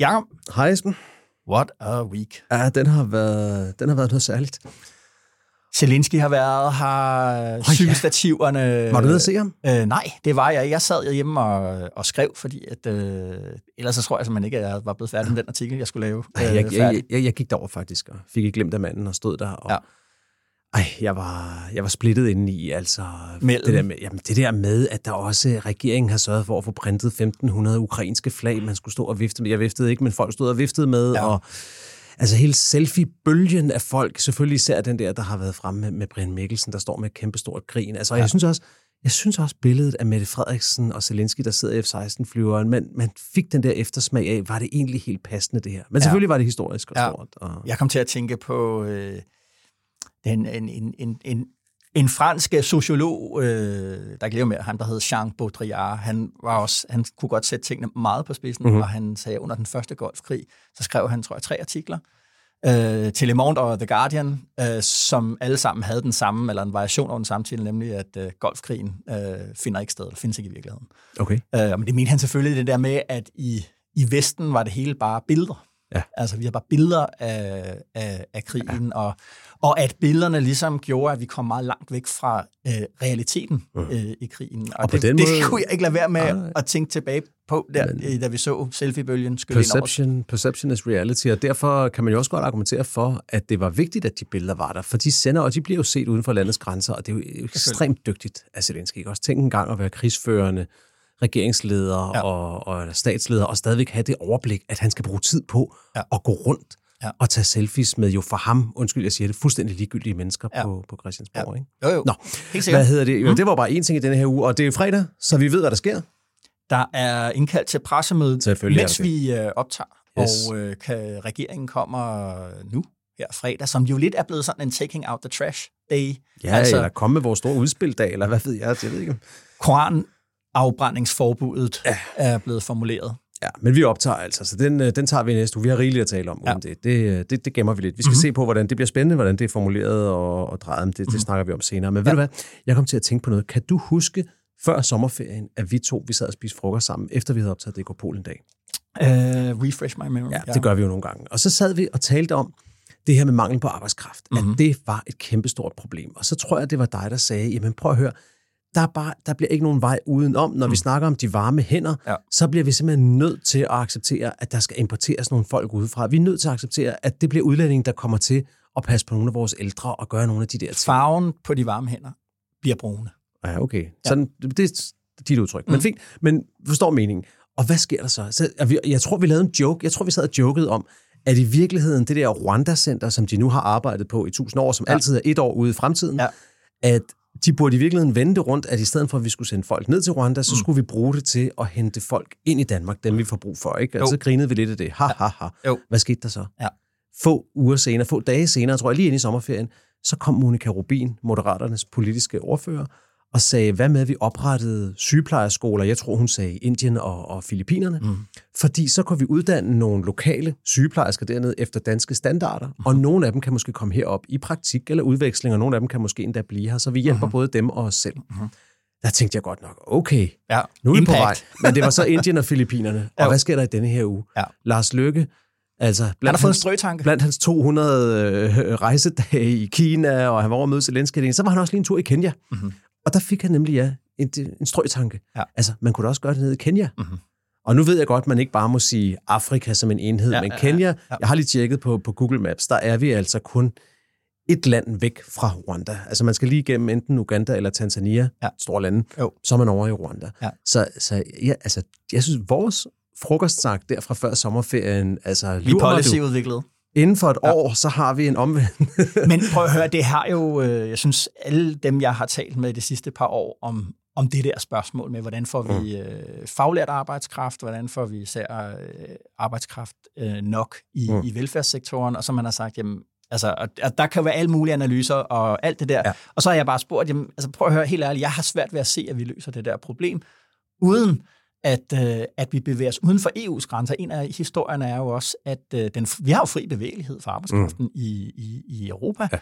Ja, Hej Esben. what a week. Ja, den har været, den har været noget særligt. Zelensky har været her, ja. cykelstativerne... Var du nede at se ham? Øh, nej, det var jeg. Jeg sad hjemme og, og skrev, fordi at, øh, ellers så tror jeg simpelthen ikke, at jeg var blevet færdig med den artikel, jeg skulle lave. Øh, jeg, jeg, jeg, jeg gik derover faktisk, og fik ikke glemt af manden og stod der. Og, Ja. Ej, jeg var, jeg var splittet inde i, altså Mellem? det der, med, jamen, det der med, at der også regeringen har sørget for at få printet 1500 ukrainske flag, man skulle stå og vifte med. Jeg viftede ikke, men folk stod og viftede med, Ja. og altså hele selfie-bølgen af folk, selvfølgelig især den der, der har været fremme med, med Brian Mikkelsen, der står med et kæmpestort grin. Altså, ja. jeg synes også, jeg synes også billedet af Mette Frederiksen og Zelensky, der sidder i F-16-flyveren, man, man fik den der eftersmag af, var det egentlig helt passende det her? Men Ja. selvfølgelig var det historisk og Ja. stort. Og, Jeg kom til at tænke på øh, den, en, en, en, en, en fransk sociolog, øh, der glæder med, ham der hed Jean Baudrillard, han, var også, han kunne godt sætte tingene meget på spidsen, Mhm. mm-hmm. og han sagde, under den første golfkrig, så skrev han, tror jeg, tre artikler øh, til Le Monde og The Guardian, øh, som alle sammen havde den samme, eller en variation over den samme titel, nemlig at øh, golfkrigen øh, finder ikke sted, eller findes ikke i virkeligheden. Okay. Øh, men det mente han selvfølgelig det der med, at i, i Vesten var det hele bare billeder. Ja. Altså, vi har bare billeder af, af, af krigen, ja. og, og at billederne ligesom gjorde, at vi kom meget langt væk fra øh, realiteten øh, i krigen. Og, Og på det, den det måde- kunne jeg ikke lade være med Nej. at tænke tilbage på, der, Men- øh, da vi så selfie-bølgen skylle ind over. Perception, perception is reality, og derfor kan man jo også godt argumentere for, at det var vigtigt, at de billeder var der, for de sender, og de bliver jo set uden for landets grænser, og det er jo ekstremt dygtigt af Zelensky. ikke? Også tænk en gang at være krigsførende regeringsleder Ja. ja. og, og statsleder, og stadigvæk have det overblik, at han skal bruge tid på Ja. ja. at gå rundt Ja. ja. og tage selfies med jo for ham, undskyld jeg siger det, fuldstændig ligegyldige mennesker Ja. ja. på, på Christiansborg. Ikke? Jo, jo. Nå, Helt sikkert. hvad hedder det? Jo, det var bare én ting i denne her uge, og det er fredag, så vi ved, hvad der sker. Der er indkaldt til pressemøde, Selvfølgelig er mens vi øh, optager. Yes. Og øh, kan, regeringen kommer nu, her fredag, som jo lidt er blevet sådan en taking out the trash day. Ja, altså, eller komme med vores store udspildag, eller hvad ved jeg, jeg ved ikke. Koranafbrændingsforbuddet ja. er blevet formuleret. Ja, men vi optager altså, så den, øh, den tager vi næste uge. Vi har rigeligt at tale om, Ja. ja. om det. Det, øh, det. Det gemmer vi lidt. Vi skal Mhm. mm-hmm. se på, hvordan det bliver spændende, hvordan det er formuleret og, og drejet. Det, det snakker vi om senere. Men ved du hvad? Jeg kom til at tænke på noget. Kan du huske før sommerferien, at vi to vi sad og spiste frokost sammen, efter vi havde optaget DK Polen dag? Uh, refresh my memory. Ja, det gør vi jo nogle gange. Og så sad vi og talte om det her med mangel på arbejdskraft. Mhm. Mm-hmm. At det var et kæmpestort problem. Og så tror jeg, det var dig, der sagde, jamen prøv at høre, der, er bare, der bliver ikke nogen vej udenom. Når mm. vi snakker om de varme hænder, Ja. så bliver vi simpelthen nødt til at acceptere, at der skal importeres nogle folk udefra. Vi er nødt til at acceptere, at det bliver udlændinge, der kommer til at passe på nogle af vores ældre og gøre nogle af de der ting. Farven på de varme hænder bliver brune. Ja, okay. Sådan, det, det er dit udtryk. Mm. Men fint, men forstår meningen. Og hvad sker der så? så vi, jeg tror, vi lavede en joke. Jeg tror, vi sad og jokede om, at i virkeligheden, det der Rwanda-center, som de nu har arbejdet på i tusind år, som ja. altid er et år ude i fremtiden, Ja. at de burde i virkeligheden vende det rundt, at i stedet for, at vi skulle sende folk ned til Rwanda, så Mm. skulle vi bruge det til at hente folk ind i Danmark, dem vi får brug for. Ikke? Og Jo. så grinede vi lidt af det. Ha, ha, ha. Jo. Hvad skete der så? Ja. Få uger senere, få dage senere, tror jeg lige ind i sommerferien, så kom Monika Rubin, Moderaternes politiske ordfører, og sagde, hvad med, at vi oprettede sygeplejerskoler, jeg tror, hun sagde Indien og, og Filippinerne, mm. fordi så kunne vi uddanne nogle lokale sygeplejersker dernede efter danske standarder, mm. og nogle af dem kan måske komme herop i praktik eller udveksling, og nogle af dem kan måske endda blive her, så vi hjælper mm. både dem og os selv. Mm. Der tænkte jeg godt nok, okay, Ja. nu er vi på vej. Men det var så Indien og Filippinerne. Og Jo. hvad sker der i denne her uge? Ja. Lars Løkke, altså Han blandt har fået en strøtanke. blandt hans 200 øh, rejsedage i Kina, og han var over at møde Zelensky, så var han også lige en tur i Kenya. Mhm. Og der fik han nemlig, ja, en, en strøtanke. Ja. Altså, man kunne da også gøre det nede i Kenya. Mhm. Og nu ved jeg godt, at man ikke bare må sige Afrika som en enhed, Ja, ja, men ja, ja, Kenya, ja. jeg har lige tjekket på, på Google Maps, der er vi altså kun et land væk fra Rwanda. Altså man skal lige igennem enten Uganda eller Tanzania, Ja. store lande, Jo. så er man over i Rwanda. Ja. Så, så ja, altså, jeg synes, vores frokostsnak der fra før sommerferien, altså Vi lur mig, policy du, udviklet. Inden for et ja. år, så har vi en omvendt. Men prøv at høre, det har jo, øh, jeg synes, alle dem, jeg har talt med de sidste par år om, om det der spørgsmål med, hvordan får vi mm. øh, faglært arbejdskraft, hvordan får vi især øh, arbejdskraft øh, nok i, mm. i velfærdssektoren, og så man har sagt, jamen, altså, og, og der kan være alle mulige analyser og alt det der. Ja. Og så har jeg bare spurgt, jamen, altså prøv at høre helt ærligt, jeg har svært ved at se, at vi løser det der problem, uden at, øh, at vi bevæger os uden for EU's grænser. En af historierne er jo også, at øh, den, vi har jo fri bevægelighed for arbejdskraften mm. i, i, i Europa. Ja.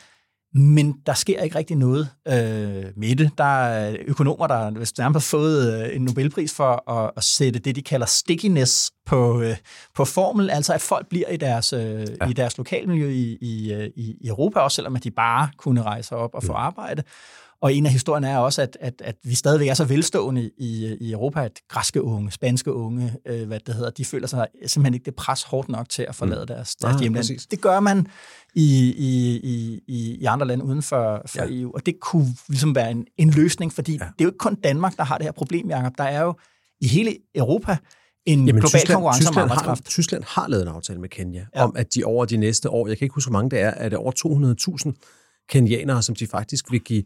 Men der sker ikke rigtig noget øh, med det. Der er økonomer, der nærmest har fået øh, en Nobelpris for at, at sætte det, de kalder stickiness på, øh, på formel, altså at folk bliver i deres, øh, ja. i deres lokalmiljø i, i, i Europa, også selvom at de bare kunne rejse op og få mm. arbejde. Og en af historierne er også, at, at, at vi stadigvæk er så velstående i, i Europa, at græske unge, spanske unge, øh, hvad det hedder, de føler sig simpelthen ikke det pres hårdt nok til at forlade mm. deres, deres ah, hjemland. Præcis. Det gør man i, i, i, i andre lande uden for, for ja. EU, og det kunne ligesom være en, en løsning, fordi ja. det er jo ikke kun Danmark, der har det her problem, Jacob. Der er jo i hele Europa en Jamen, global Tyskland, konkurrence Tyskland om arbejdskraft. Har, Tyskland har lavet en aftale med Kenya ja. om, at de over de næste år, jeg kan ikke huske, hvor mange det er, er det over 200.000 kenianere, som de faktisk vil give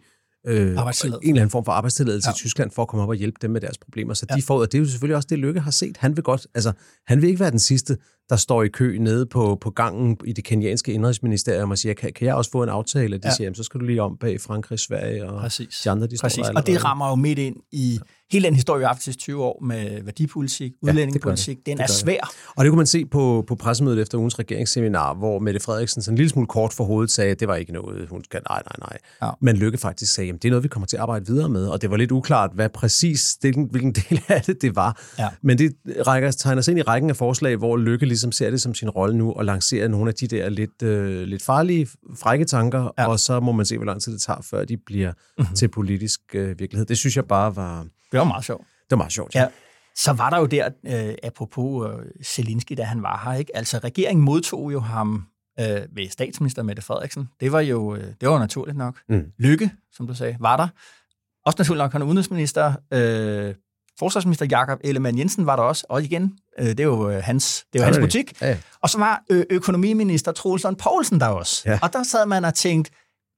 øh, en eller anden form for arbejdstilladelse ja. i Tyskland for at komme op og hjælpe dem med deres problemer. Så ja. de får, og det er jo selvfølgelig også det, Lykke har set. Han vil godt, altså, han vil ikke være den sidste, der står i kø nede på, på gangen i det kenyanske indrigsministerium og siger, kan, kan jeg også få en aftale? De ja. siger, så skal du lige om bag Frankrig, Sverige og Præcis. de andre, de Præcis. og det rammer jo midt ind i hele den historie, vi har haft de 20 år med værdipolitik, udlændingepolitik, ja, det det. den det er svær. Det. Og det kunne man se på, på pressemødet efter ugens regeringsseminar, hvor Mette Frederiksen sådan en lille smule kort for hovedet sagde, at det var ikke noget, hun skal, nej, nej, nej. Ja. Men Lykke faktisk sagde, at det er noget, vi kommer til at arbejde videre med, og det var lidt uklart, hvad præcis, hvilken, hvilken del af det det var. Ja. Men det rækker, tegner sig ind i rækken af forslag, hvor Lykke ligesom ser det som sin rolle nu, og lancerer nogle af de der lidt, øh, lidt farlige, frække tanker, ja. og så må man se, hvor lang tid det tager, før de bliver mm-hmm. til politisk øh, virkelighed. Det synes jeg bare var det var meget sjovt. Det var meget sjovt, ja. ja. Så var der jo der, øh, apropos øh, Zelensky, da han var her, ikke? Altså, regeringen modtog jo ham øh, ved statsminister Mette Frederiksen. Det var jo øh, det var naturligt nok. Mm. Lykke, som du sagde, var der. Også naturligt nok, han er udenrigsminister. Øh, forsvarsminister Jakob Ellemann Jensen var der også, og igen, øh, det er jo øh, hans, det er jo hans butik. Ja, ja. Og så var ø- økonomiminister Troels Poulsen der også. Ja. Og der sad man og tænkte,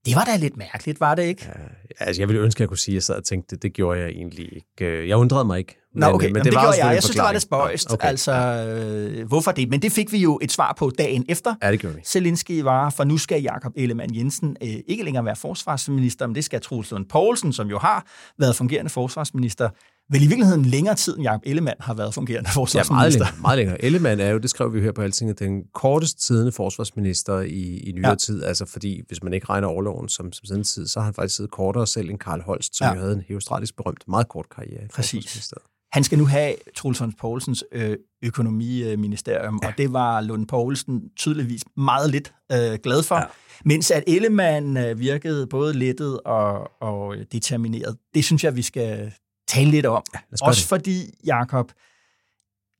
det var da lidt mærkeligt, var det ikke? Ja, altså, jeg ville ønske, at jeg kunne sige, at jeg sad og tænkte, det, det gjorde jeg egentlig ikke. Jeg undrede mig ikke. Nå, okay. Men, men det, det var gjorde jeg. Jeg synes, det var lidt spøjst. Okay. Altså, øh, hvorfor det? Men det fik vi jo et svar på dagen efter. Ja, det gjorde vi. Zelensky var, for nu skal Jakob Ellemann Jensen øh, ikke længere være forsvarsminister, men det skal Troels Lund Poulsen, som jo har været fungerende forsvarsminister, vel i virkeligheden længere tid, end Jacob Ellemann har været fungerende forsvarsminister. Ja, meget længere. Meget længere. Ellemann er jo, det skrev vi her på Altinget, den kortest tidende forsvarsminister i, i nyere ja. tid. Altså fordi, hvis man ikke regner overloven som, som sådan tid, så har han faktisk siddet kortere selv end Karl Holst, som ja. jo havde en australisk berømt, meget kort karriere. Præcis. Han skal nu have Troels Poulsens øh, økonomiministerium, ja. og det var Lund Poulsen tydeligvis meget lidt øh, glad for. Ja. Mens at Ellemann øh, virkede både lettet og, og determineret. Det synes jeg, vi skal tale lidt om. Ja, Også det. fordi, Jakob,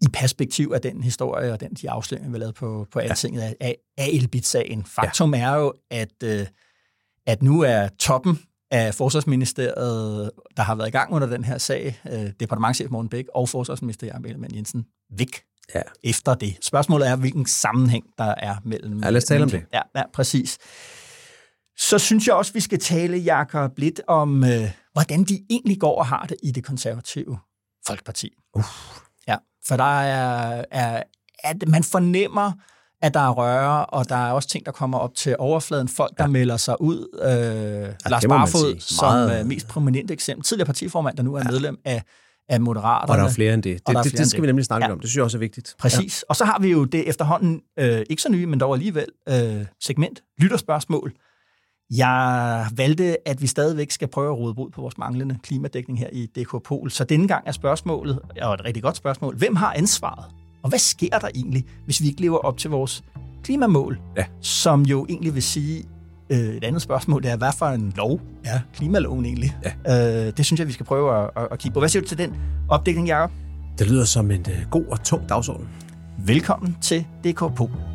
i perspektiv af den historie og den de afsløringer, vi lavet på, på altinget ja. af, af Elbit-sagen. Faktum ja. er jo, at, øh, at nu er toppen af Forsvarsministeriet, der har været i gang under den her sag, øh, departementchef Morten Bæk og forsvarsminister Jacob Ellemann Jensen, væk ja. efter det. Spørgsmålet er, hvilken sammenhæng der er mellem... Ja, lad os tale om det. Ja, ja, præcis. Så synes jeg også, vi skal tale, Jakob, lidt om, øh, hvordan de egentlig går og har det i det konservative Folkeparti. Uh. Ja, for der er, er at man fornemmer, at der er røre, og der er også ting, der kommer op til overfladen. Folk, der ja. melder sig ud. Øh, ja, Lars Barfod som. Øh, mest prominent eksempel. Tidligere partiformand, der nu er ja. medlem af, af Moderaterne. Og der er flere end det. Det, det, det skal vi nemlig snakke ja. om. Det synes jeg også er vigtigt. Præcis. Ja. Og så har vi jo det efterhånden, øh, ikke så nye, men dog alligevel, øh, segment, lytterspørgsmål. Jeg valgte, at vi stadigvæk skal prøve at råde brud på vores manglende klimadækning her i DK Pol. Så denne gang er spørgsmålet, og et rigtig godt spørgsmål, hvem har ansvaret? Og hvad sker der egentlig, hvis vi ikke lever op til vores klimamål? Ja. Som jo egentlig vil sige, øh, et andet spørgsmål, det er, hvad for en lov er klimaloven egentlig? Ja. Øh, det synes jeg, vi skal prøve at, at, at kigge på. Hvad siger du til den opdækning, Jacob? Det lyder som en uh, god og tung dagsorden. Velkommen til DK Pol.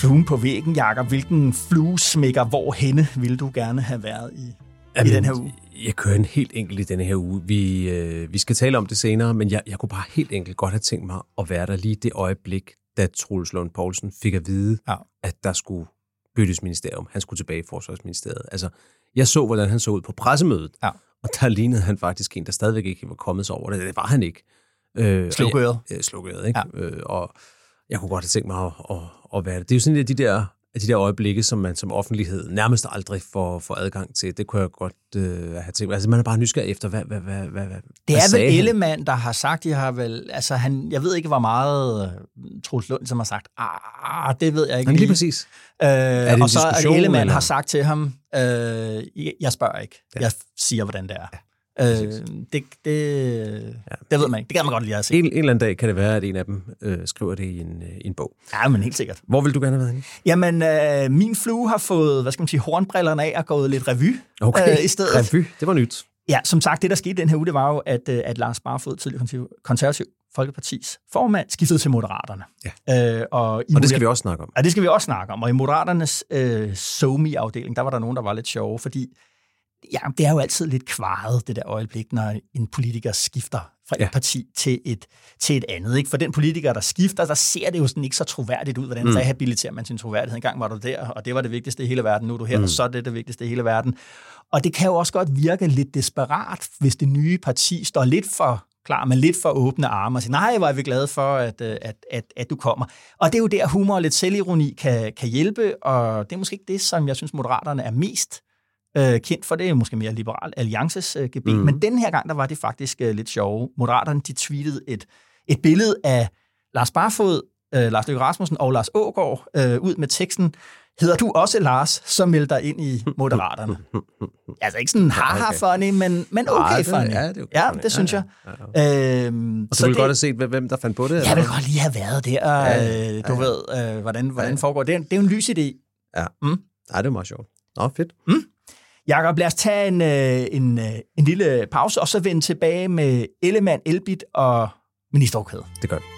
Fluen på væggen, Jakob. Hvilken fluesmækker, hvor henne ville du gerne have været i? Jamen, i den her uge? Jeg kører en helt enkelt i denne her uge. Vi, øh, vi skal tale om det senere, men jeg, jeg kunne bare helt enkelt godt have tænkt mig at være der lige det øjeblik, da Troels Lund Poulsen fik at vide, ja. at der skulle byttes ministerium. Han skulle tilbage i Forsvarsministeriet. Altså, jeg så, hvordan han så ud på pressemødet, ja. og der lignede han faktisk en, der stadigvæk ikke var kommet sig over det. Det var han ikke. Øh, slukøret. Øh, slukøret, ikke? Ja. Øh, og jeg kunne godt have tænkt mig at, at, at være det. Det er jo sådan lidt de der af de der øjeblikke, som man som offentlighed nærmest aldrig får, får adgang til. Det kunne jeg godt øh, have tænkt. Altså, man er bare nysgerrig efter, hvad, hvad, hvad, hvad, hvad Det er hvad vel Ellemann, der har sagt, de har vel, altså han, jeg ved ikke, hvor meget uh, Troels Lund, som har sagt, ah, det ved jeg ikke lige. lige præcis. Øh, og så er Ellemann eller? har sagt til ham, øh, jeg spørger ikke, ja. jeg siger, hvordan det er. Ja. Øh, det, det, ja. det ved man ikke. Det kan man godt lide at se. En, en eller anden dag kan det være, at en af dem øh, skriver det i en, øh, i en bog. Ja, men helt sikkert. Hvor vil du gerne have været henne? Jamen, øh, min flue har fået, hvad skal man sige, hornbrillerne af og gået lidt revy okay. øh, i stedet. Revy, det var nyt. Ja, som sagt, det der skete den her uge, det var jo, at, øh, at Lars Barfod, tidligere konservativ Folkepartis formand, skiftede til Moderaterne. Ja. Øh, og, i og det skal vi også snakke om. Ja, det skal vi også snakke om. Og i Moderaternes øh, SoMe-afdeling, der var der nogen, der var lidt sjove, fordi ja, det er jo altid lidt kvaret, det der øjeblik, når en politiker skifter fra et ja. parti til et, til et andet. Ikke? For den politiker, der skifter, der ser det jo sådan ikke så troværdigt ud. Hvordan mm. rehabiliterer man sin troværdighed? En gang var du der, og det var det vigtigste i hele verden. Nu er du her, mm. og så er det det vigtigste i hele verden. Og det kan jo også godt virke lidt desperat, hvis det nye parti står lidt for klar med lidt for åbne arme og siger, nej, hvor er vi glade for, at, øh, at, at, at du kommer. Og det er jo der, humor og lidt selvironi kan, kan hjælpe, og det er måske ikke det, som jeg synes, moderaterne er mest øh, kendt for. Det måske mere Liberal Alliances øh, GB. Mm. Men den her gang, der var det faktisk øh, lidt sjove. Moderaterne, de tweetede et, et billede af Lars Barfod, øh, Lars Løkke Rasmussen og Lars Ågård øh, ud med teksten, hedder du også Lars, så meld dig ind i Moderaterne. altså ikke sådan haha funny, men, men okay funny. Ja, det, er okay ja, det synes jeg. Ja, ja. Øhm, og så du ville godt have set, hvem der fandt på det? Jeg vil godt lige have været der. Ja, øh, du ja, ved, øh, hvordan, hvordan ja. foregår det. Det er jo en lys idé. Ja, mm? ja det er meget sjovt. Nå, fedt. Mm? Jakob, lad os tage en, øh, en, øh, en lille pause, og så vende tilbage med Ellemann, Elbit og ministerkæde. Det gør vi.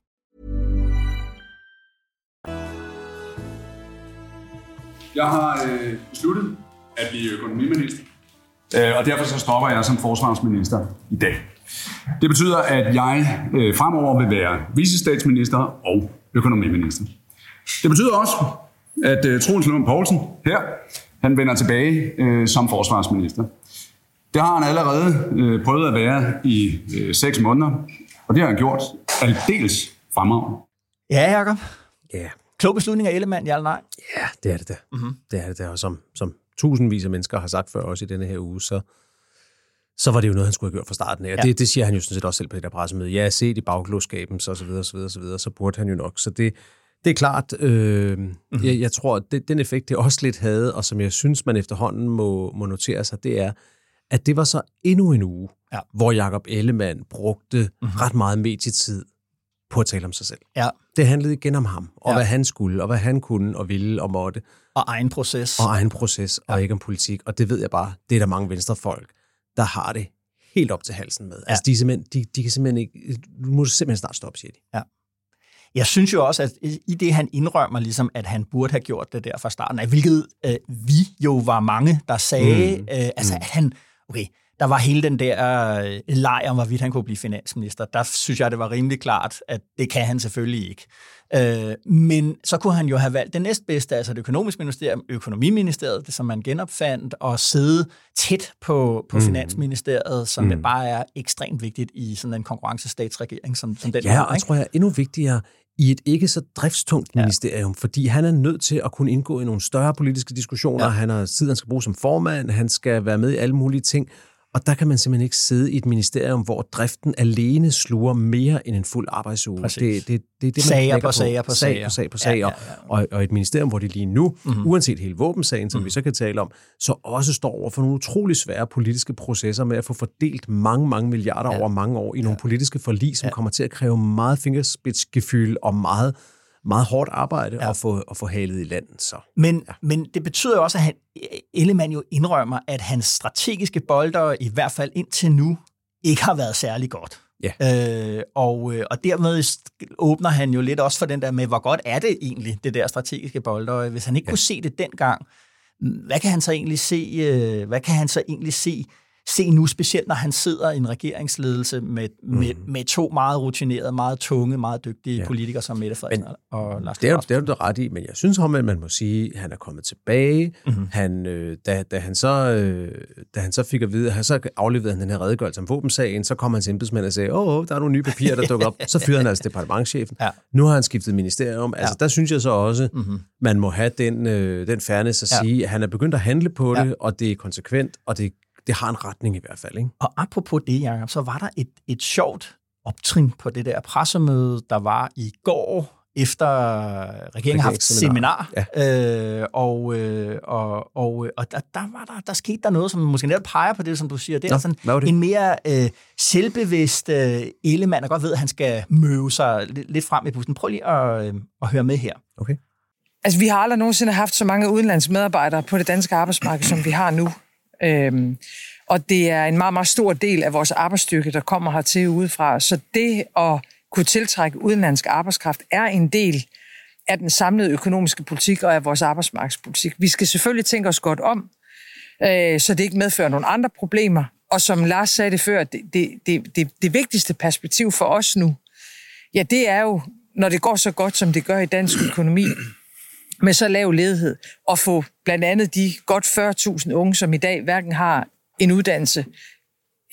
Jeg har øh, besluttet at blive økonomiminister, øh, og derfor så stopper jeg som forsvarsminister i dag. Det betyder, at jeg øh, fremover vil være vicestatsminister og økonomiminister. Det betyder også, at øh, Troels Lund Poulsen her, han vender tilbage øh, som forsvarsminister. Det har han allerede øh, prøvet at være i øh, seks måneder, og det har han gjort aldeles fremragende. Ja, Jacob. Ja. Klog beslutning af Ellemann, ja eller nej? Ja, det er det der. Mm-hmm. Det er det der, og som, som tusindvis af mennesker har sagt før også i denne her uge, så, så var det jo noget, han skulle have gjort fra starten af. Ja. Det, det siger han jo sådan set også selv på det der pressemøde. Ja, set i bagklodskaben, så, så videre, så videre, så videre, så burde han jo nok. Så det, det er klart, øh, mm-hmm. jeg, jeg tror, at det, den effekt, det også lidt havde, og som jeg synes, man efterhånden må, må notere sig, det er, at det var så endnu en uge, ja. hvor Jakob Ellemann brugte mm-hmm. ret meget medietid på at tale om sig selv. Ja. Det handlede igen om ham, og ja. hvad han skulle, og hvad han kunne og ville og måtte. Og egen proces. Og egen proces, ja. og ikke om politik. Og det ved jeg bare, det er der mange venstrefolk, der har det helt op til halsen med. Ja. Altså, de, simpelthen, de, de kan simpelthen ikke... Nu må du simpelthen snart stoppe, siger de. Ja. Jeg synes jo også, at i det, han indrømmer, ligesom, at han burde have gjort det der fra starten af, hvilket øh, vi jo var mange, der sagde, mm. øh, altså, mm. at han, okay, der var hele den der øh, leg om, hvorvidt han kunne blive finansminister. Der synes jeg, det var rimelig klart, at det kan han selvfølgelig ikke. Øh, men så kunne han jo have valgt det næstbedste, altså det økonomiske ministerium, økonomiministeriet, det som man genopfandt, og sidde tæt på, på mm. finansministeriet, som mm. bare er ekstremt vigtigt i sådan en konkurrencestatsregering som, som den. Ja, og jeg tror jeg er endnu vigtigere, i et ikke så driftstungt ministerium, ja. fordi han er nødt til at kunne indgå i nogle større politiske diskussioner. Ja. Han har tid, han skal bruge som formand, han skal være med i alle mulige ting. Og der kan man simpelthen ikke sidde i et ministerium, hvor driften alene sluger mere end en fuld arbejdsuge. Præcis. Det, det, det, det, man Sager knækker på sager på sag sager. på sag på sag. Ja, ja, Og, og, og et ministerium, hvor det lige nu, mm-hmm. uanset hele våbensagen, som mm-hmm. vi så kan tale om, så også står over for nogle utrolig svære politiske processer med at få fordelt mange, mange milliarder ja. over mange år i nogle politiske forlig, som ja. kommer til at kræve meget fingerspidsgefyld og meget meget hårdt arbejde ja. at, få, at få halet i landet. Så. Men, ja. men det betyder jo også, at han, Ellemann jo indrømmer, at hans strategiske bolder, i hvert fald indtil nu, ikke har været særlig godt. Ja. Øh, og, øh, og dermed åbner han jo lidt også for den der med, hvor godt er det egentlig, det der strategiske bolder. Hvis han ikke ja. kunne se det dengang, hvad kan han så egentlig se, øh, hvad kan han så egentlig se se nu, specielt når han sidder i en regeringsledelse med, mm. med, med to meget rutinerede, meget tunge, meget dygtige ja. politikere som Mette Frederiksen men, og Lars Det er, det er du ret i, men jeg synes om, at man må sige, at han er kommet tilbage. Mm-hmm. Han, øh, da, da, han så, øh, da han så fik at vide, han så afleverede han den her redegørelse om våbensagen, så kom hans embedsmænd og sagde, åh, oh, der er nogle nye papirer, der dukker op. Så fyrede han altså departementchefen. Ja. Nu har han skiftet ministerium. Altså, ja. der synes jeg så også, mm-hmm. man må have den, øh, den fairness at ja. sige, at han er begyndt at handle på det, ja. og det er konsekvent, og det det har en retning i hvert fald. Ikke? Og apropos det, Jacob, så var der et, et sjovt optrin på det der pressemøde, der var i går, efter regeringen har haft seminar. Ja. Øh, og øh, og, og, og der, der, var der, der skete der noget, som måske netop peger på det, som du siger. Det er Nå, sådan det? en mere øh, selvbevidst øh, elemand, der godt ved, at han skal møve sig lidt, lidt frem i bussen. Prøv lige at, øh, at høre med her. Okay. Altså, vi har aldrig nogensinde haft så mange udenlandske medarbejdere på det danske arbejdsmarked, som vi har nu. Øhm, og det er en meget, meget stor del af vores arbejdsstyrke, der kommer hertil udefra. Så det at kunne tiltrække udenlandsk arbejdskraft er en del af den samlede økonomiske politik og af vores arbejdsmarkedspolitik. Vi skal selvfølgelig tænke os godt om, øh, så det ikke medfører nogle andre problemer. Og som Lars sagde det før, det, det, det, det, det vigtigste perspektiv for os nu, ja, det er jo, når det går så godt, som det gør i dansk økonomi, med så lav ledighed, og få blandt andet de godt 40.000 unge, som i dag hverken har en uddannelse,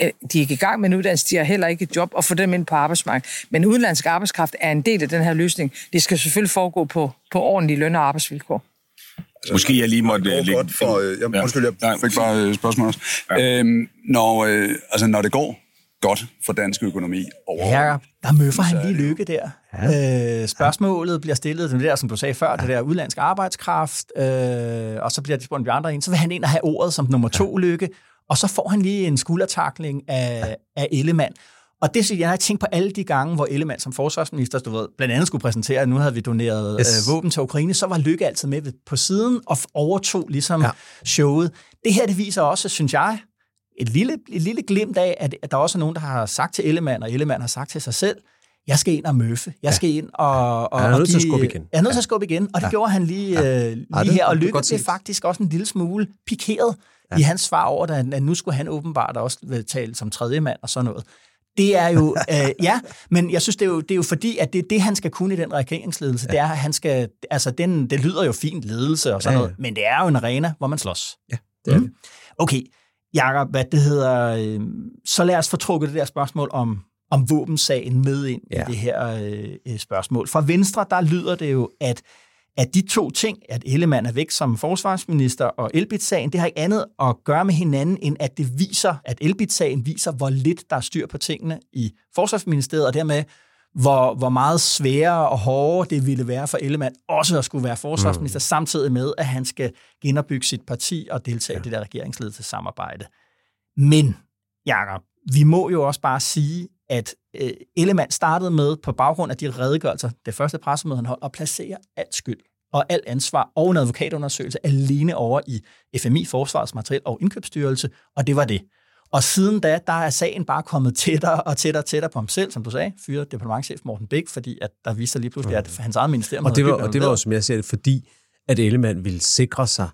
de er ikke i gang med en uddannelse, de har heller ikke et job, og få dem ind på arbejdsmarkedet. Men udenlandsk arbejdskraft er en del af den her løsning. Det skal selvfølgelig foregå på, på ordentlige løn- og arbejdsvilkår. Måske jeg lige måtte det lægge... godt for, øh, jeg, Ja. Undskyld, jeg Jeg fik bare et spørgsmål også. Ja. Øhm, når, øh, altså, når det går godt for dansk økonomi over... Ja, der møffer han lige lykke der. Ja. Øh, spørgsmålet bliver stillet, det der, som du sagde før, det der udlandsk arbejdskraft, øh, og så bliver det spurgt de andre ind, så vil han ind og have ordet som nummer to lykke, og så får han lige en skuldertakling af, af Ellemann. Og det jeg har tænkt på alle de gange, hvor Ellemann som forsvarsminister, du ved, blandt andet skulle præsentere, at nu havde vi doneret Yes. øh, våben til Ukraine, så var Lykke altid med på siden og overtog ligesom Ja. ja. showet. Det her, det viser også, synes jeg, et lille, et lille glimt af, at, at der også er nogen, der har sagt til Ellemann, og Ellemann har sagt til sig selv, jeg skal ind og møffe. Jeg skal ind og... og Han er nødt til at skubbe igen. Jeg er nødt til at skubbe igen, og det Ja. gjorde han lige, Ja. øh, lige det- her. Og det Lykke blev faktisk også en lille smule pikeret ja. i hans svar over, at nu skulle han åbenbart også vel tale som tredje mand og sådan noget. Det er jo, øh, ja, men jeg synes, det er, jo, det er jo fordi, at det er det, han skal kunne i den regeringsledelse. Ja. Det er, at han skal, altså den, det lyder jo fint ledelse og sådan Ja, noget, men det er jo en arena, hvor man slås. Ja, det er Mm. det. Okay, Jacob, hvad det hedder, øh, så lad os få trukket det der spørgsmål om, om våbensagen med ind ja. I det her øh, øh, spørgsmål. Fra Venstre, der lyder det jo, at at de to ting, at Ellemann er væk som forsvarsminister og Elbit-sagen, det har ikke andet at gøre med hinanden, end at det viser, at Elbit-sagen viser, hvor lidt der er styr på tingene i forsvarsministeriet, og dermed hvor, hvor meget sværere og hårdere det ville være for Ellemann også at skulle være forsvarsminister, mm. samtidig med, at han skal genopbygge sit parti og deltage ja. i det der regeringsledelsessamarbejde. Men, Jacob, vi må jo også bare sige, at øh, Ellemann startede med, på baggrund af de redegørelser, det første pressemøde, han holdt, at placere alt skyld og alt ansvar og en advokatundersøgelse alene over i FMI, Forsvarets Materiel og Indkøbsstyrelse, og det var det. Og siden da, der er sagen bare kommet tættere og tættere og tættere på ham selv, som du sagde, fyret departementchef Morten Bæk, fordi at der viste sig lige pludselig, at hans eget ministerium Og det var, og det var jo, som jeg ser det, fordi at Ellemann ville sikre sig,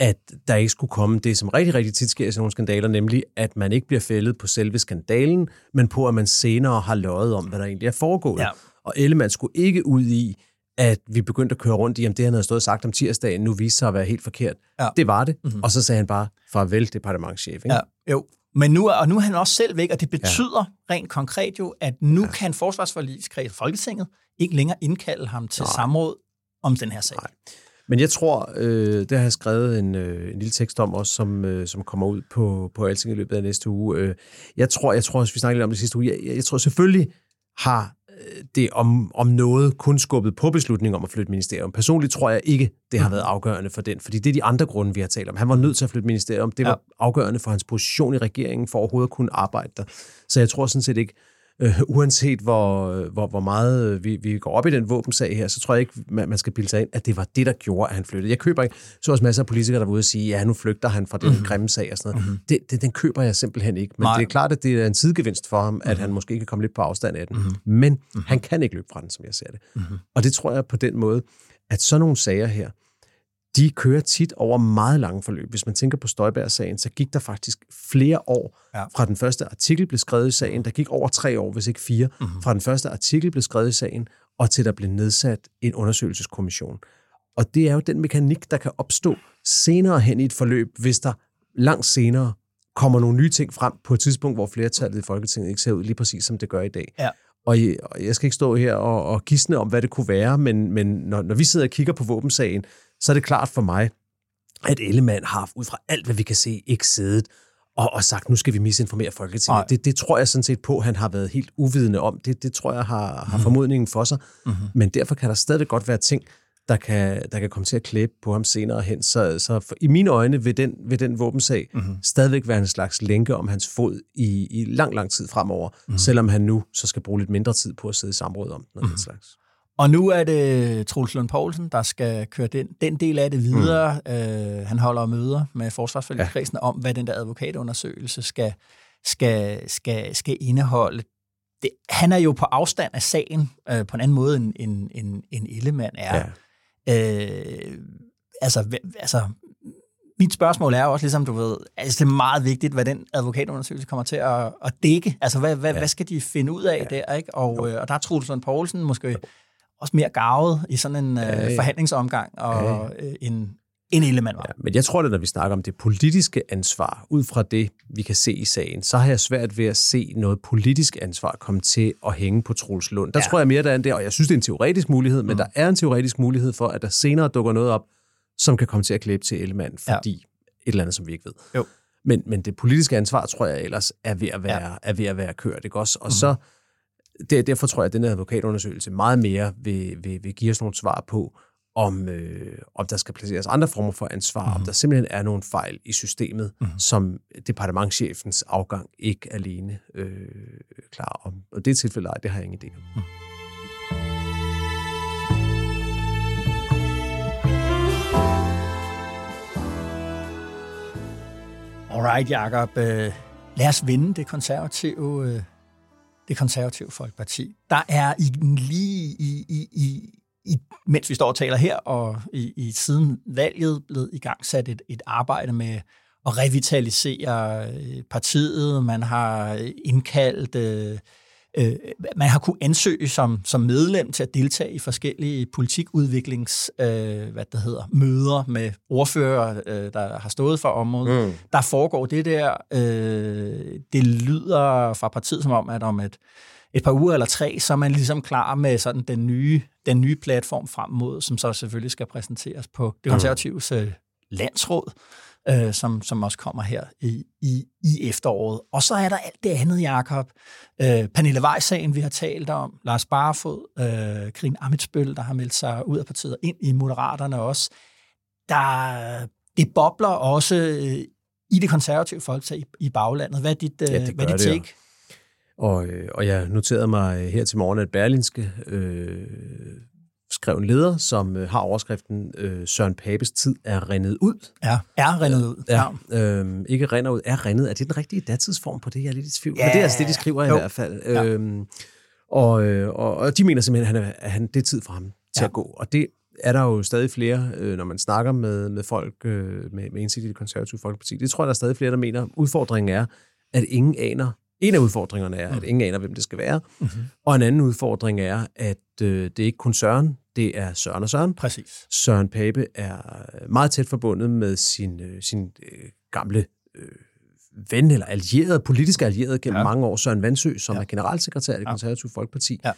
at der ikke skulle komme det, som rigtig, rigtig tit sker i sådan nogle skandaler, nemlig at man ikke bliver fældet på selve skandalen, men på, at man senere har løjet om, hvad der egentlig er foregået. Ja. Og Ellemann skulle ikke ud i, at vi begyndte at køre rundt i, om det, han havde stået og sagt om tirsdagen, nu viste sig at være helt forkert. Ja. Det var det. Mhm. Mm-hmm. Og så sagde han bare, farvel, departementchef. Ikke? Ja, jo. Men nu, er- og nu er han også selv væk, og det betyder ja. rent konkret jo, at nu ja. kan forsvarsforligskreds Folketinget ikke længere indkalde ham til Nej. samråd om den her sag. Nej. Men jeg tror, øh, det har jeg skrevet en, øh, en lille tekst om også, som, øh, som kommer ud på, på Alting i løbet af næste uge. Øh, jeg tror, jeg tror også, vi snakkede lidt om det sidste uge, jeg, jeg, jeg tror selvfølgelig har øh, det om, om noget kun skubbet på beslutningen om at flytte ministerium. Personligt tror jeg ikke, det har været afgørende for den, fordi det er de andre grunde, vi har talt om. Han var nødt til at flytte ministerium. Det var ja. afgørende for hans position i regeringen, for overhovedet at kunne arbejde der. Så jeg tror sådan set ikke, øh, uanset hvor, hvor, hvor meget øh, vi, vi går op i den våbensag her, så tror jeg ikke, man, man skal bilde sig ind, at det var det, der gjorde, at han flyttede. Jeg køber ikke, så også masser af politikere, der var ude og sige, ja, nu flygter han fra den mm-hmm. grimme sag og sådan noget. Mm-hmm. Det, det, den køber jeg simpelthen ikke. Men Nej. det er klart, at det er en sidegevinst for ham, mm-hmm. at han måske kan komme lidt på afstand af den. Mm-hmm. Men mm-hmm. han kan ikke løbe fra den, som jeg ser det. Mm-hmm. Og det tror jeg på den måde, at sådan nogle sager her, de kører tit over meget lange forløb. Hvis man tænker på Støjberg-sagen, så gik der faktisk flere år ja. fra den første artikel blev skrevet i sagen. Der gik over tre år, hvis ikke fire, mm-hmm. fra den første artikel blev skrevet i sagen, og til der blev nedsat en undersøgelseskommission. Og det er jo den mekanik, der kan opstå senere hen i et forløb, hvis der langt senere kommer nogle nye ting frem på et tidspunkt, hvor flertallet i Folketinget ikke ser ud lige præcis, som det gør i dag. Ja. Og jeg skal ikke stå her og, og gisne om, hvad det kunne være, men, men når, når vi sidder og kigger på våbensagen, så er det klart for mig, at Ellemann har ud fra alt, hvad vi kan se, ikke siddet og, og sagt, nu skal vi misinformere Folketinget. Det, det tror jeg sådan set på, han har været helt uvidende om. Det, det tror jeg har, har mhm. formodningen for sig. Mm-hmm. Men derfor kan der stadig godt være ting, der kan, der kan komme til at klæbe på ham senere hen. Så, så for, i mine øjne vil den, vil den våbensag mm-hmm. stadigvæk være en slags lænke om hans fod i, i lang, lang tid fremover, mm-hmm. selvom han nu så skal bruge lidt mindre tid på at sidde i samråd om noget mm-hmm. slags. Og nu er det Troels Lund Poulsen, der skal køre den, den del af det videre. Mm. Øh, han holder møder med forsvarsforligskredsen ja. om, hvad den der advokatundersøgelse skal, skal, skal, skal indeholde. Det, han er jo på afstand af sagen øh, på en anden måde, end, end, end, end Ellemann er. Ja. Øh, altså, altså, mit spørgsmål er også, ligesom du ved, altså det er meget vigtigt, hvad den advokatundersøgelse kommer til at, at dække. Altså, hvad, hvad, ja. hvad skal de finde ud af ja. der? Ikke? Og, øh, og der er Troels Lund Poulsen måske også mere gavet i sådan en øh, forhandlingsomgang og øh, en, en element var. Ja, men jeg tror, at når vi snakker om det politiske ansvar, ud fra det, vi kan se i sagen, så har jeg svært ved at se noget politisk ansvar komme til at hænge på Troels Lund. Der ja. tror jeg mere, der er en der, og jeg synes, det er en teoretisk mulighed, men mm. der er en teoretisk mulighed for, at der senere dukker noget op, som kan komme til at klæbe til element, fordi ja. et eller andet, som vi ikke ved. Jo. Men, men det politiske ansvar, tror jeg ellers, er ved at være, ja. er ved at være kørt. Ikke også? Og mm. så det, derfor tror jeg, at den her advokatundersøgelse meget mere vil, vil, vil give os nogle svar på, om, øh, om der skal placeres andre former for ansvar, mm-hmm. om mhm. der simpelthen er nogle fejl i systemet, mm-hmm. som departementchefens afgang ikke alene øh, klar om. Og det tilfælde, det har jeg ingen idé om. Mm. Alright, Jacob. Øh, lad os vinde det konservative øh, det konservative Folkeparti. Der er i, lige i, i, i, i, mens vi står og taler her, og i, i siden valget blevet i gang sat et, et arbejde med at revitalisere øh, partiet. Man har indkaldt øh, øh, man har kunne ansøge som, som medlem til at deltage i forskellige politikudviklings øh, hvad det hedder, møder med ordfører, øh, der har stået for området. Mm. Der foregår det der. Øh, det lyder fra partiet som om, at om et, et par uger eller tre, så er man ligesom klar med sådan den nye, den nye platform frem mod, som så selvfølgelig skal præsenteres på det mm. landsråd øh, som, som også kommer her i, i, i efteråret. Og så er der alt det andet, Jakob. Øh, Pernille Weiss-sagen, vi har talt om, Lars Barfod, øh, Karin Amitsbøl, der har meldt sig ud af partiet ind i Moderaterne også. Der, det bobler også øh, i det konservative folk i, i baglandet. Hvad er dit, øh, ja, det hvad er dit take? Ja. Og, øh, og jeg noterede mig her til morgen, at Berlinske øh, skrev en leder, som øh, har overskriften øh, Søren Papes tid er rendet ud. Ja, er rendet ud. Ja, ja. Øh, ikke rendet ud, er rendet. Er det den rigtige datidsform på det? Jeg er lidt i tvivl. Ja. Men det er altså det, de skriver jo. i hvert fald. Ja. Øhm, og, øh, og, og de mener simpelthen, at, han er, at han, det er tid for ham til ja. at gå. Og det er der jo stadig flere, øh, når man snakker med, med folk øh, med, med indsigt i det konservative folkeparti. Det tror jeg, der er stadig flere, der mener. Udfordringen er, at ingen aner, en af udfordringerne er, at mm. ingen aner, hvem det skal være. Mm-hmm. Og en anden udfordring er, at øh, det er ikke kun Søren, det er Søren og Søren. Præcis. Søren Pape er meget tæt forbundet med sin, øh, sin øh, gamle øh, ven eller allieret, politisk allieret gennem ja. mange år, Søren Vandsø, som ja. er generalsekretær i det konservative Folkeparti. Ja.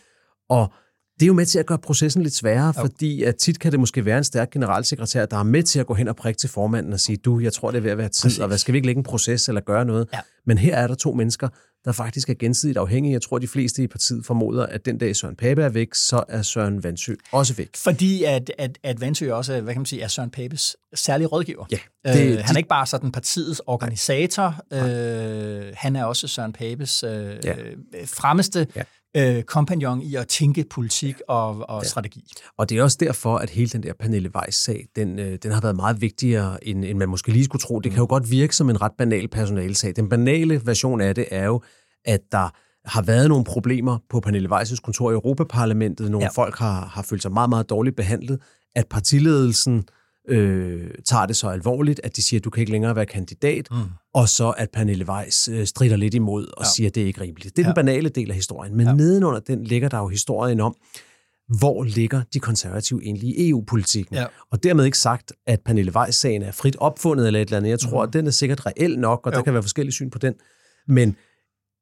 Og det er jo med til at gøre processen lidt sværere, jo. fordi at tit kan det måske være en stærk generalsekretær, der er med til at gå hen og prikke til formanden og sige, du, jeg tror, det er ved at være tid, Præcis. og hvad skal vi ikke lægge en proces eller gøre noget? Ja. Men her er der to mennesker, der faktisk er gensidigt afhængige. Jeg tror, de fleste i partiet formoder, at den dag Søren Pape er væk, så er Søren Vandsø også væk. Fordi at, at, at Vandsø også hvad kan man sige, er Søren Papes særlige rådgiver. Ja, det, øh, han er ikke bare sådan partiets organisator, øh, han er også Søren Papes øh, ja. fremmeste ja øh, kompagnon i at tænke politik og, og ja. strategi. Og det er også derfor, at hele den der Pernille Weiss-sag, den, øh, den har været meget vigtigere, end, end man måske lige skulle tro. Det mm. kan jo godt virke som en ret banal personalsag. Den banale version af det er jo, at der har været nogle problemer på Pernille Weiss' kontor i Europaparlamentet. Nogle ja. folk har, har følt sig meget, meget dårligt behandlet. At partiledelsen øh, tager det så alvorligt, at de siger, at du kan ikke længere være kandidat, mm. og så at Pernille Weiss øh, strider lidt imod og ja. siger, at det er ikke rimeligt. Det er ja. den banale del af historien. Men ja. nedenunder den ligger der jo historien om, hvor ligger de konservative egentlig i EU-politikken? Ja. Og dermed ikke sagt, at Pernille Weiss-sagen er frit opfundet eller et eller andet. Jeg tror, mm. at den er sikkert reel nok, og jo. der kan være forskellige syn på den. Men